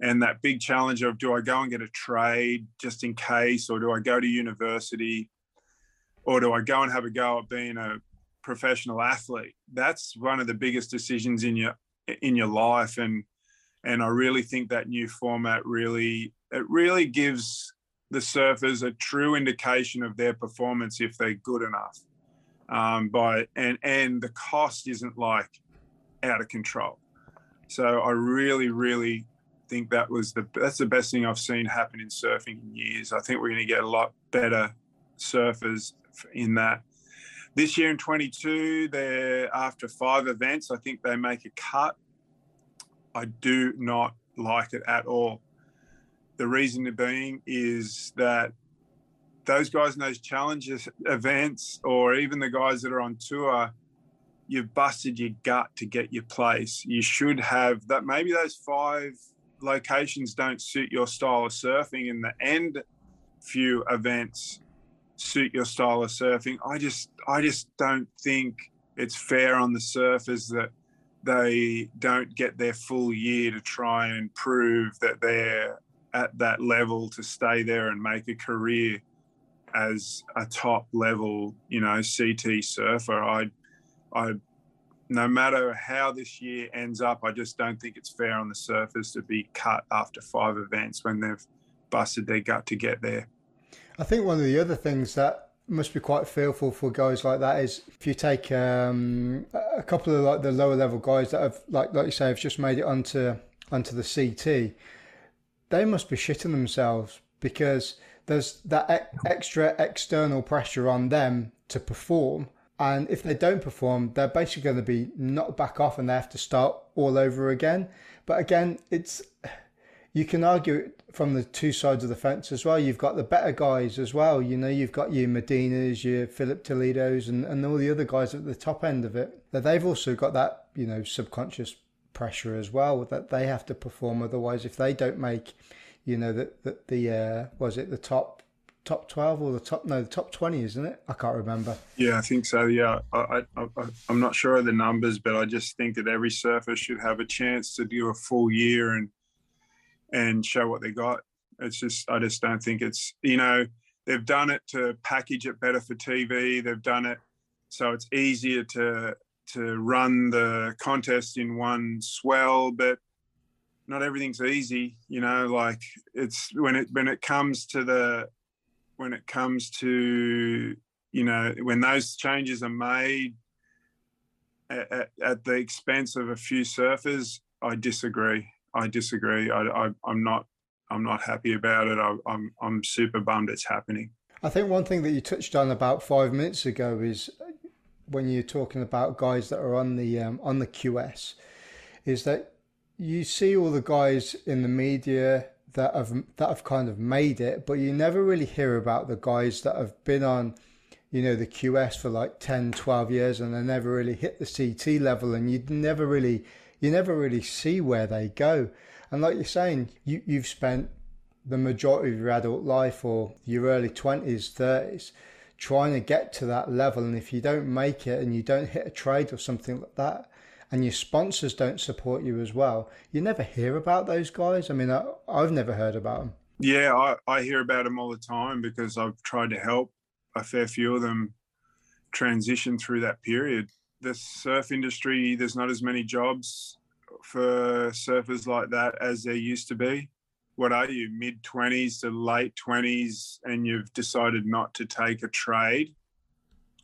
And that big challenge of do I go and get a trade just in case, or do I go to university, or do I go and have a go at being a professional athlete? That's one of the biggest decisions in your in your life. And and I really think that new format really it really gives the surfers a true indication of their performance if they're good enough um, by and and the cost isn't like out of control. So I really, really think that was the that's the best thing I've seen happen in surfing in years. I think we're going to get a lot better surfers in that. This year in 22, they're after five events. I think they make a cut. I do not like it at all. The reason being is that those guys in those challenges events, or even the guys that are on tour, you've busted your gut to get your place. You should have that. Maybe those five locations don't suit your style of surfing, and the end few events suit your style of surfing. I just, I just don't think it's fair on the surfers that they don't get their full year to try and prove that they're at that level to stay there and make a career as a top level, you know, CT surfer. I, I, no matter how this year ends up, I just don't think it's fair on the surfers to be cut after five events when they've busted their gut to get there. I think one of the other things that must be quite fearful for guys like that is if you take um, a couple of like the lower level guys that have like like you say have just made it onto onto the CT, they must be shitting themselves because there's that e- extra external pressure on them to perform. And if they don't perform, they're basically going to be knocked back off and they have to start all over again. But again, it's you can argue it from the two sides of the fence as well. You've got the better guys as well. You know, you've got your Medinas, your Filipe Toledos, and, and all the other guys at the top end of it. That they've also got that, you know, subconscious pressure as well that they have to perform. Otherwise, if they don't make you know that that the uh, was it the top top 12 or the top no the top 20 isn't it i can't remember yeah i think so yeah I, I, i'm not sure of the numbers but i just think that every surfer should have a chance to do a full year and and show what they got. It's just i just don't think it's you know they've done it to package it better for tv they've done it so it's easier to to run the contest in one swell but not everything's easy you know like it's when it when it comes to the when it comes to you know when those changes are made at, at, at the expense of a few surfers i disagree i disagree. I, i'm not i'm not happy about it. I, i'm i'm super bummed it's happening. I think one thing that you touched on about five minutes ago is when you're talking about guys that are on the um, on the qs is that you see all the guys in the media that have that have kind of made it, but you never really hear about the guys that have been on, you know, the QS for like 10, 12 years and they never really hit the CT level and you never really you never really see where they go. And like you're saying, you you've spent the majority of your adult life or your early 20s, 30s trying to get to that level and if you don't make it and you don't hit a trade or something like that, and your sponsors don't support you as well, you never hear about those guys. I mean, I, have never heard about them. Yeah, I, I hear about them all the time because I've tried to help a fair few of them transition through that period. The surf industry, there's not as many jobs for surfers like that as there used to be. what are you mid 20s to late 20s and you've decided not to take a trade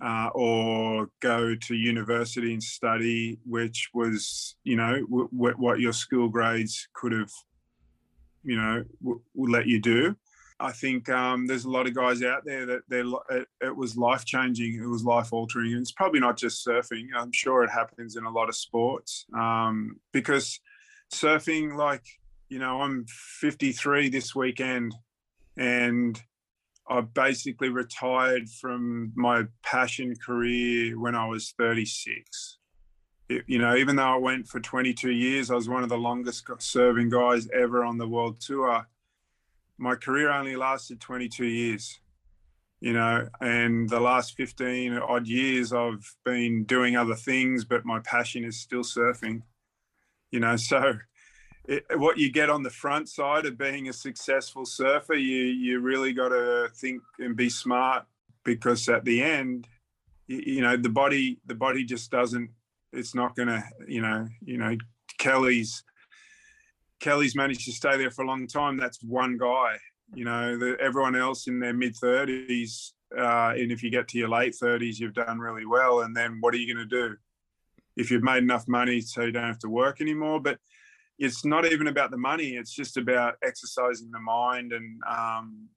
uh, or go to university and study which was you know w- w- what your school grades could have you know w- let you do i think um, there's a lot of guys out there that they're it, it was life changing it was life altering and it's probably not just surfing i'm sure it happens in a lot of sports um, because surfing like you know, I'm 53 this weekend and I basically retired from my passion career when I was 36. It, you know, even though I went for 22 years, I was one of the longest serving guys ever on the world tour. My career only lasted 22 years, you know, and the last 15 odd years I've been doing other things, but my passion is still surfing, you know, so it, what you get on the front side of being a successful surfer, you you really got to think and be smart because at the end, you, you know, the body the body just doesn't. It's not to, you know, you know, Kelly's Kelly's managed to stay there for a long time. That's one guy. You know, the, everyone else in their mid thirties, uh, and if you get to your late thirties, you've done really well. And then what are you going to do? If you've made enough money so you don't have to work anymore, but it's not even about the money. It's just about exercising the mind and, um,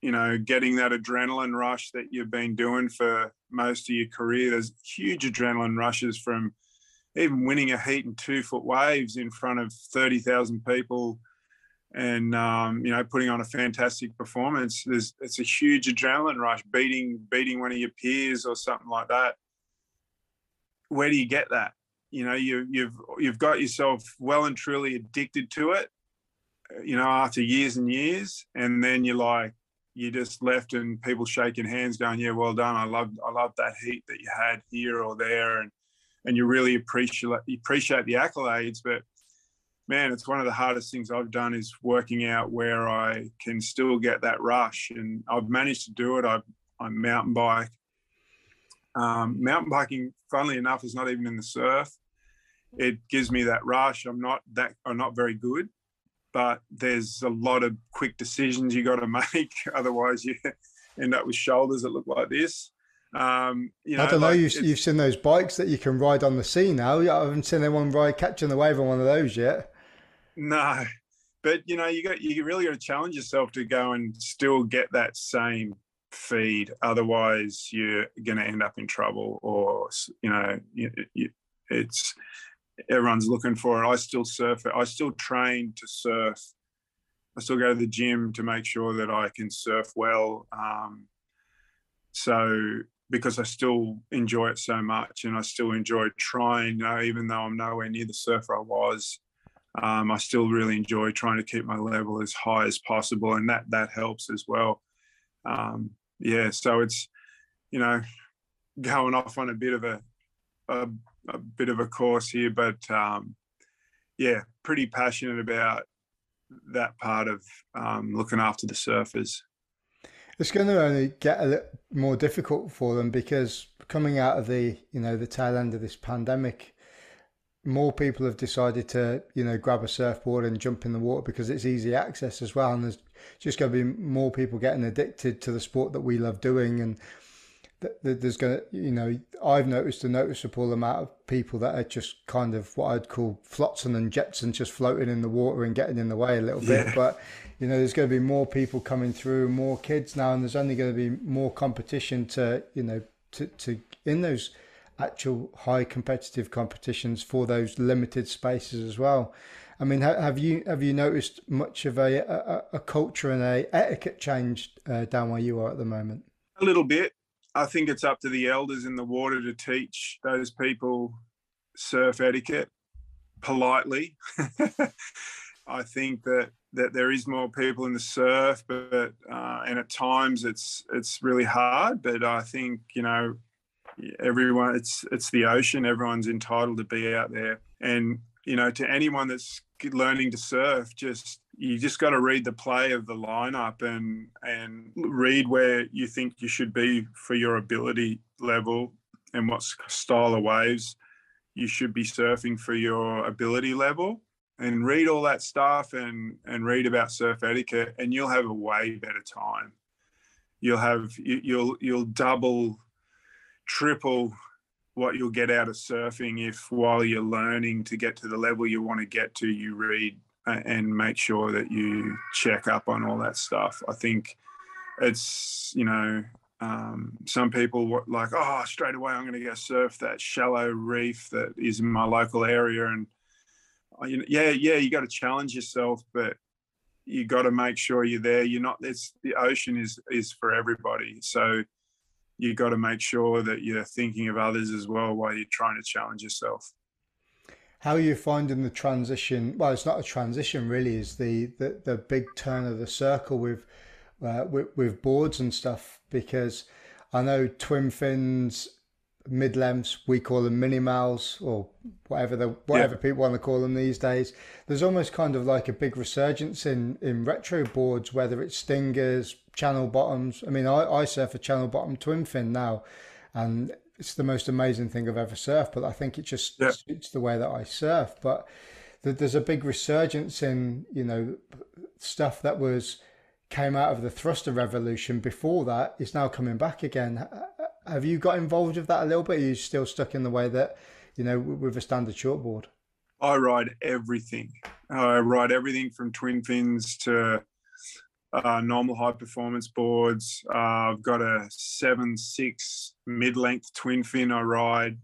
you know, getting that adrenaline rush that you've been doing for most of your career. There's huge adrenaline rushes from even winning a heat in two foot waves in front of 30,000 people and, um, you know, putting on a fantastic performance. There's, it's a huge adrenaline rush, beating, beating one of your peers or something like that. Where do you get that? you know you, you've you've got yourself well and truly addicted to it you know after years and years and then you're like you just left and people shaking hands going yeah well done i love i love that heat that you had here or there and and you really appreciate appreciate the accolades but man it's one of the hardest things i've done is working out where i can still get that rush and i've managed to do it i i mountain bike um, mountain biking funnily enough is not even in the surf it gives me that rush. I'm not that I'm not very good, but there's a lot of quick decisions you got to make. Otherwise, you end up with shoulders that look like this. Um, you know, I don't know. Like you've, you've seen those bikes that you can ride on the sea now. I haven't seen anyone ride catching the wave on one of those yet. No, but you know, you got you really got to challenge yourself to go and still get that same feed. Otherwise, you're going to end up in trouble, or you know, you, you, it's everyone's looking for it. I still surf it. I still train to surf. I still go to the gym to make sure that I can surf well. Um, so because I still enjoy it so much, and I still enjoy trying, know, even though I'm nowhere near the surfer I was. Um, I still really enjoy trying to keep my level as high as possible, and that that helps as well. Um, yeah, so it's you know going off on a bit of a, a a bit of a course here, but um, yeah, pretty passionate about that part of um, looking after the surfers. It's going to only get a little more difficult for them because coming out of the you know the tail end of this pandemic, more people have decided to you know grab a surfboard and jump in the water because it's easy access as well, and there's just going to be more people getting addicted to the sport that we love doing and there's going to, you know, I've noticed a noticeable amount of people that are just kind of what I'd call flotsam and jetsam, just floating in the water and getting in the way a little bit. Yeah. But, you know, there's going to be more people coming through, more kids now, and there's only going to be more competition to, you know, to, to in those actual high competitive competitions for those limited spaces as well. I mean, have you have you noticed much of a a, a culture and a etiquette change uh, down where you are at the moment? A little bit. I think it's up to the elders in the water to teach those people surf etiquette politely. I think that that there is more people in the surf, but uh, and at times it's it's really hard. But I think you know everyone it's it's the ocean. Everyone's entitled to be out there, and you know to anyone that's learning to surf, just you just got to read the play of the lineup and and read where you think you should be for your ability level and what style of waves you should be surfing for your ability level. And read all that stuff and and read about surf etiquette and you'll have a way better time. You'll have you'll you'll double triple what you'll get out of surfing if while you're learning to get to the level you want to get to you read and make sure that you check up on all that stuff. I think it's you know um, some people like oh straight away i'm going to go surf that shallow reef that is in my local area and uh, yeah yeah you got to challenge yourself but you got to make sure you're there. You're not it's the ocean is is for everybody. So you got to make sure that you're thinking of others as well while you're trying to challenge yourself. How are you finding the transition? Well, it's not a transition really. Is the the, the big turn of the circle with, uh, with with boards and stuff? Because I know twin fins, mid lengths, we call them mini mals or whatever the whatever yeah. people want to call them these days. There's almost kind of like a big resurgence in in retro boards, whether it's stingers, channel bottoms. I mean, I, I surf a channel bottom twin fin now, and it's the most amazing thing I've ever surfed. But I think it just yeah. suits the way that I surf. But there's a big resurgence in you know stuff that was came out of the thruster revolution before that is now coming back again. Have you got involved with that a little bit? are you still stuck in the way that you know with a standard shortboard? I ride everything. I ride everything from twin fins to uh, normal high performance boards. Uh, I've got a seven six mid length twin fin I ride.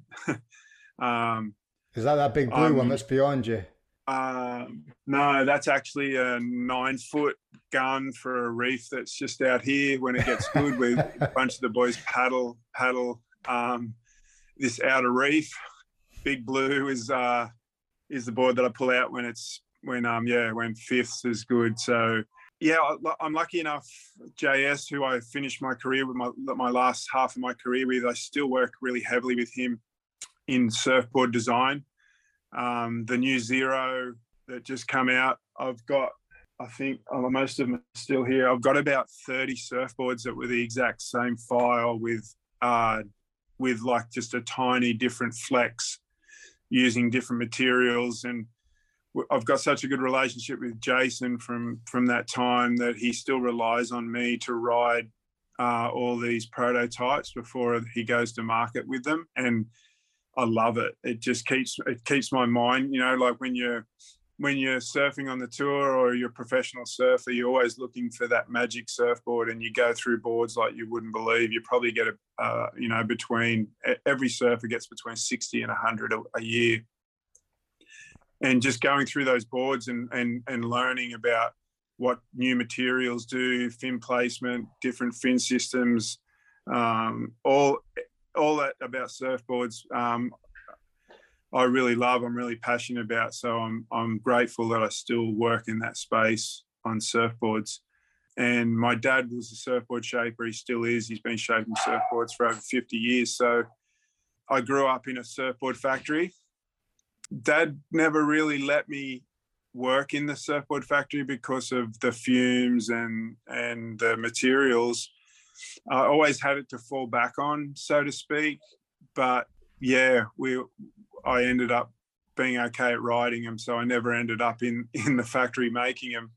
um, Is that that big blue um, one that's behind you? Uh, no, that's actually a nine foot gun for a reef that's just out here. When it gets good, with a bunch of the boys paddle paddle um, this outer reef. Big blue is uh, is the board that I pull out when it's when um yeah when fifths is good. So yeah, I'm lucky enough. JS, who I finished my career with, my my last half of my career with, I still work really heavily with him in surfboard design. Um, the new Zero that just come out, I've got. I think oh, most of them are still here. I've got about 30 surfboards that were the exact same file with uh, with like just a tiny different flex using different materials and I've got such a good relationship with Jason from from that time that he still relies on me to ride uh, all these prototypes before he goes to market with them, and I love it. It just keeps it keeps my mind, you know, like when you're when you're surfing on the tour or you're a professional surfer, you're always looking for that magic surfboard, and you go through boards like you wouldn't believe. You probably get a, uh, you know, between every surfer gets between sixty and hundred a, a year and just going through those boards and and and learning about what new materials do, fin placement, different fin systems, um, all all that about surfboards. Um, I really love. I'm really passionate about. So I'm I'm grateful that I still work in that space on surfboards. And my dad was a surfboard shaper. He still is. He's been shaping surfboards for over 50 years. So I grew up in a surfboard factory dad never really let me work in the surfboard factory because of the fumes and and the materials. I always had it to fall back on, so to speak. But yeah, we I ended up being okay at riding them, so I never ended up in in the factory making them.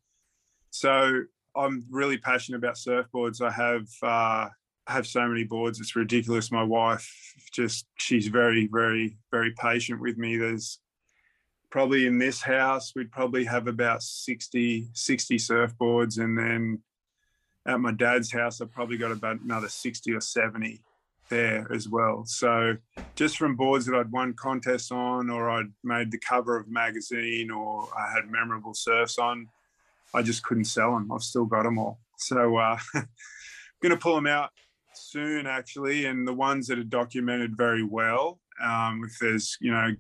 So I'm really passionate about surfboards. I have uh, have so many boards. It's ridiculous. My wife just she's very, very, very patient with me. There's probably in this house we'd probably have about 60, 60 surfboards, and then at my dad's house I've probably got about another 60 or 70 there as well. So just from boards that I'd won contests on, or I'd made the cover of magazine, or I had memorable surfs on, I just couldn't sell them. I've still got them all. So uh, going to pull them out soon, actually, and the ones that are documented very well. Um, if there's you know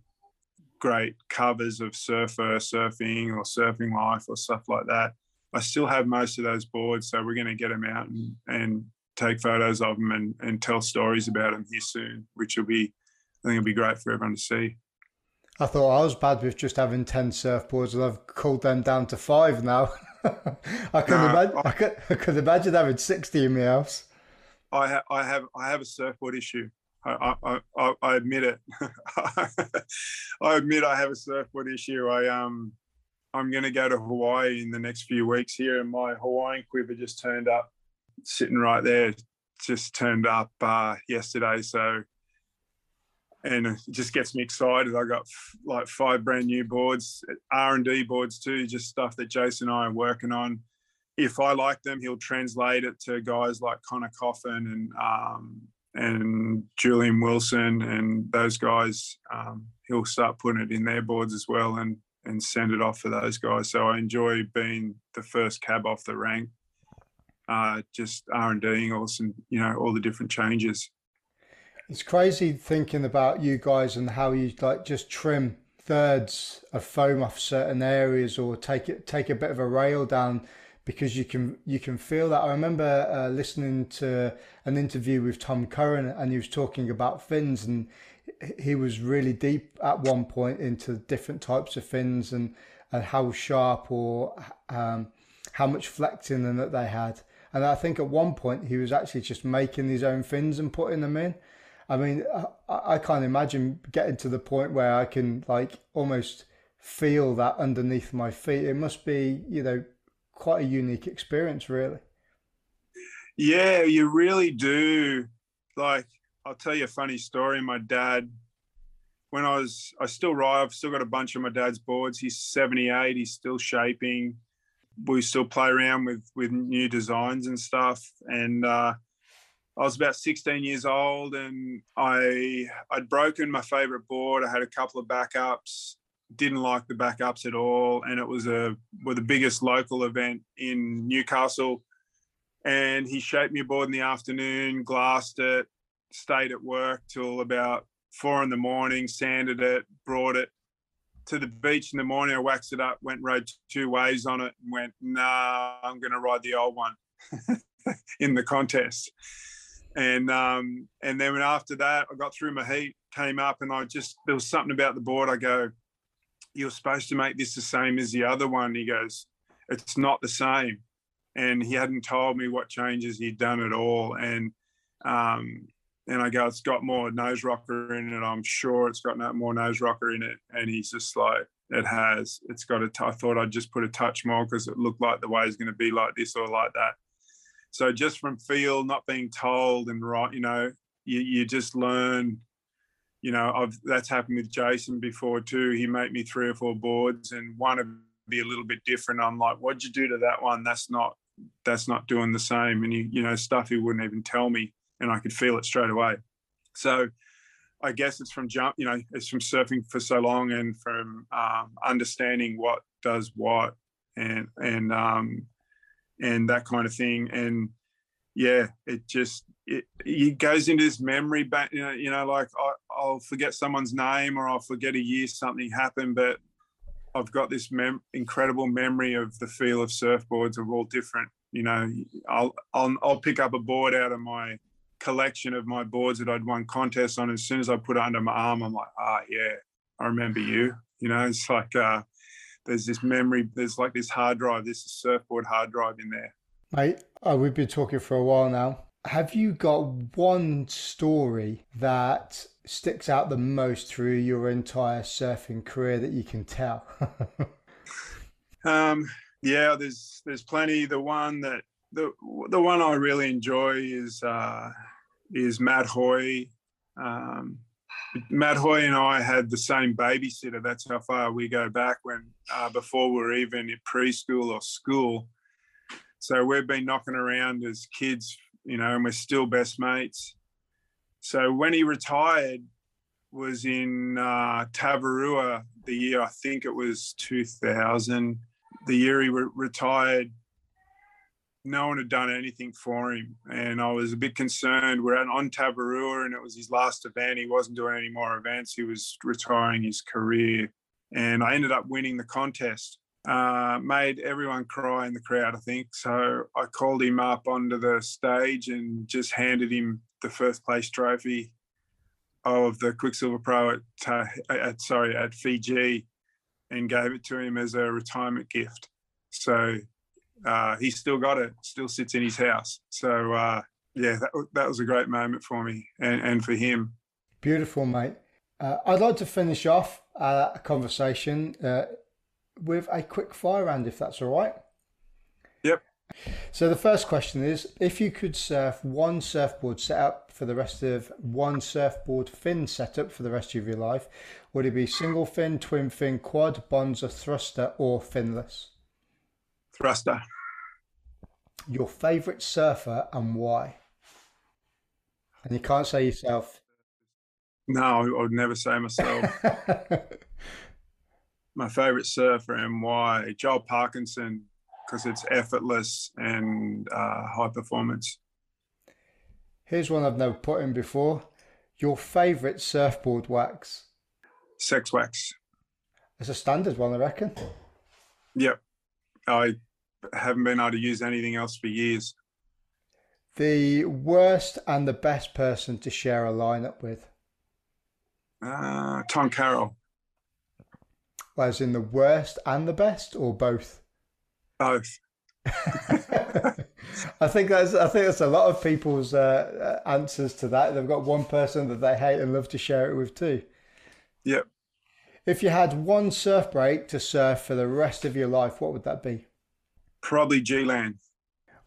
great covers of surfer surfing or surfing life or stuff like that. I still have most of those boards, so we're going to get them out and, and take photos of them and, and tell stories about them here soon, which will be, I think, it'll be great for everyone to see. I thought I was bad with just having ten surfboards, and I've called them down to five now. I can no, imagine. I, I, could, I could imagine having sixty in my house. I, ha- I have I have a surfboard issue. I, I, I, admit it. I admit I have a surfboard issue. I um, I'm going to go to Hawaii in the next few weeks here, and my Hawaiian quiver just turned up, sitting right there, just turned up uh, yesterday. So, and it just gets me excited. I got f- like five brand new boards, R and D boards too, just stuff that Jason and I are working on. If I like them, he'll translate it to guys like Conner Coffin and um, and Julian Wilson and those guys. Um, he'll start putting it in their boards as well and and send it off for those guys. So I enjoy being the first cab off the rank, uh, just R and Ding all some you know all the different changes. It's crazy thinking about you guys and how you like just trim thirds of foam off certain areas or take it take a bit of a rail down because you can you can feel that. I remember uh, listening to an interview with Tom Curren and he was talking about fins and he was really deep at one point into different types of fins and and how sharp or um, how much flexing and that they had. And I think at one point he was actually just making his own fins and putting them in. I mean, I, I can't imagine getting to the point where I can like almost feel that underneath my feet. It must be, you know, quite a unique experience, really. Yeah, you really do. Like, I'll tell you a funny story. My dad, when I was, I still ride. I've still got a bunch of my dad's boards. He's 78. He's still shaping. We still play around with with new designs and stuff. And uh, I was about 16 years old, and I I'd broken my favorite board. I had a couple of backups. Didn't like the backups at all, and it was a well, the biggest local event in Newcastle. And he shaped me a board in the afternoon, glassed it, stayed at work till about four in the morning, sanded it, brought it to the beach in the morning. I waxed it up, went rode two ways on it, and went, nah, I'm going to ride the old one in the contest. And um, and then after that, I got through my heat, came up, and I just there was something about the board. I go, you're supposed to make this the same as the other one. He goes, it's not the same, and he hadn't told me what changes he'd done at all. And um, and I go, it's got more nose rocker in it. I'm sure it's got more nose rocker in it. And he's just like, it has. It's got a. T- I thought I'd just put a touch more because it looked like the way is going to be like this or like that. So just from feel, not being told, and right, you know, you, you just learn. You know, I've that's happened with Jason before too. He made me three or four boards, and one would be a little bit different. I'm like, what'd you do to that one? That's not that's not doing the same. And you you know, stuff he wouldn't even tell me and I could feel it straight away. So I guess it's from jump, you know, it's from surfing for so long and from um, understanding what does what and and um, and that kind of thing. And yeah, it just it, it goes into this memory back. You know, you know, like I, I'll forget someone's name or I'll forget a year something happened, but I've got this mem- incredible memory of the feel of surfboards of all different. You know, I'll I'll, I'll pick up a board out of my collection of my boards that I'd won contests on. As soon as I put it under my arm, I'm like, ah, yeah, I remember you. You know, it's like uh, there's this memory, there's like this hard drive, this surfboard hard drive in there. Mate, uh, we've been talking for a while now. Have you got one story that sticks out the most through your entire surfing career that you can tell? um, yeah, there's there's plenty. The one that the the one I really enjoy is uh, is Matt Hoy. Um, Matt Hoy and I had the same babysitter. That's how far we go back when uh, before we were even in preschool or school. So we've been knocking around as kids, you know, and we're still best mates. So when he retired was in uh, Tavarua the year I think it was 2000. The year he re- retired, no one had done anything for him. And I was a bit concerned. We're on Tavarua and it was his last event. He wasn't doing any more events. He was retiring his career. And I ended up winning the contest. Uh, made everyone cry in the crowd, I think. So I called him up onto the stage and just handed him the first place trophy of the Quiksilver Pro at, uh, at sorry at Fiji, and gave it to him as a retirement gift. So uh, he's still got it, still sits in his house. So uh, yeah, that, that was a great moment for me and, and for him. Beautiful, mate. Uh, I'd like to finish off uh, a conversation uh, with a quick fire round, if that's all right. Yep. So the first question is: If you could surf one surfboard setup for the rest of one surfboard fin setup for the rest of your life, would it be single fin, twin fin, quad, bonzer, thruster, or finless? Thruster. Your favourite surfer and why? And you can't say yourself. No, I would never say myself. My favourite surfer and why? Joel Parkinson, because it's effortless and uh, high performance. Here's one I've never put in before. Your favourite surfboard wax? Sex wax. It's a standard one, I reckon. Yep. I haven't been able to use anything else for years. The worst and the best person to share a lineup with? Uh, Tom Carroll. As in the worst and the best, or both? Both. I think that's I think that's a lot of people's uh, answers to that. They've got one person that they hate and love to share it with too. Yep. If you had one surf break to surf for the rest of your life, what would that be? Probably G-Land.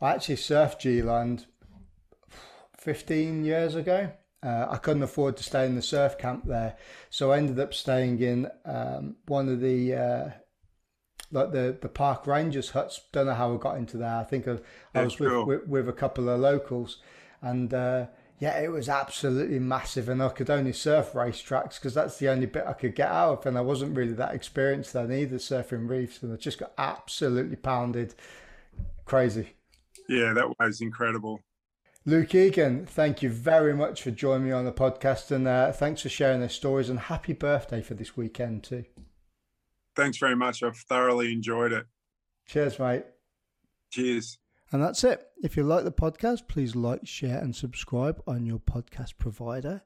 I actually surfed G-Land 15 years ago. Uh, I couldn't afford to stay in the surf camp there, so I ended up staying in um, one of the uh, like the the park rangers huts. Don't know how I got into there. I think I, I was with, cool. with, with a couple of locals, and uh, yeah, it was absolutely massive. And I could only surf racetracks because that's the only bit I could get out of, and I wasn't really that experienced then either surfing reefs, and I just got absolutely pounded. Crazy. Yeah, that was incredible. Luke Egan, thank you very much for joining me on the podcast and uh, thanks for sharing those stories and happy birthday for this weekend too. Thanks very much. I've thoroughly enjoyed it. Cheers, mate. Cheers. And that's it. If you like the podcast, please like, share, and subscribe on your podcast provider.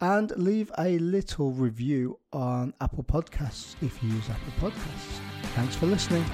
And leave a little review on Apple Podcasts if you use Apple Podcasts. Thanks for listening.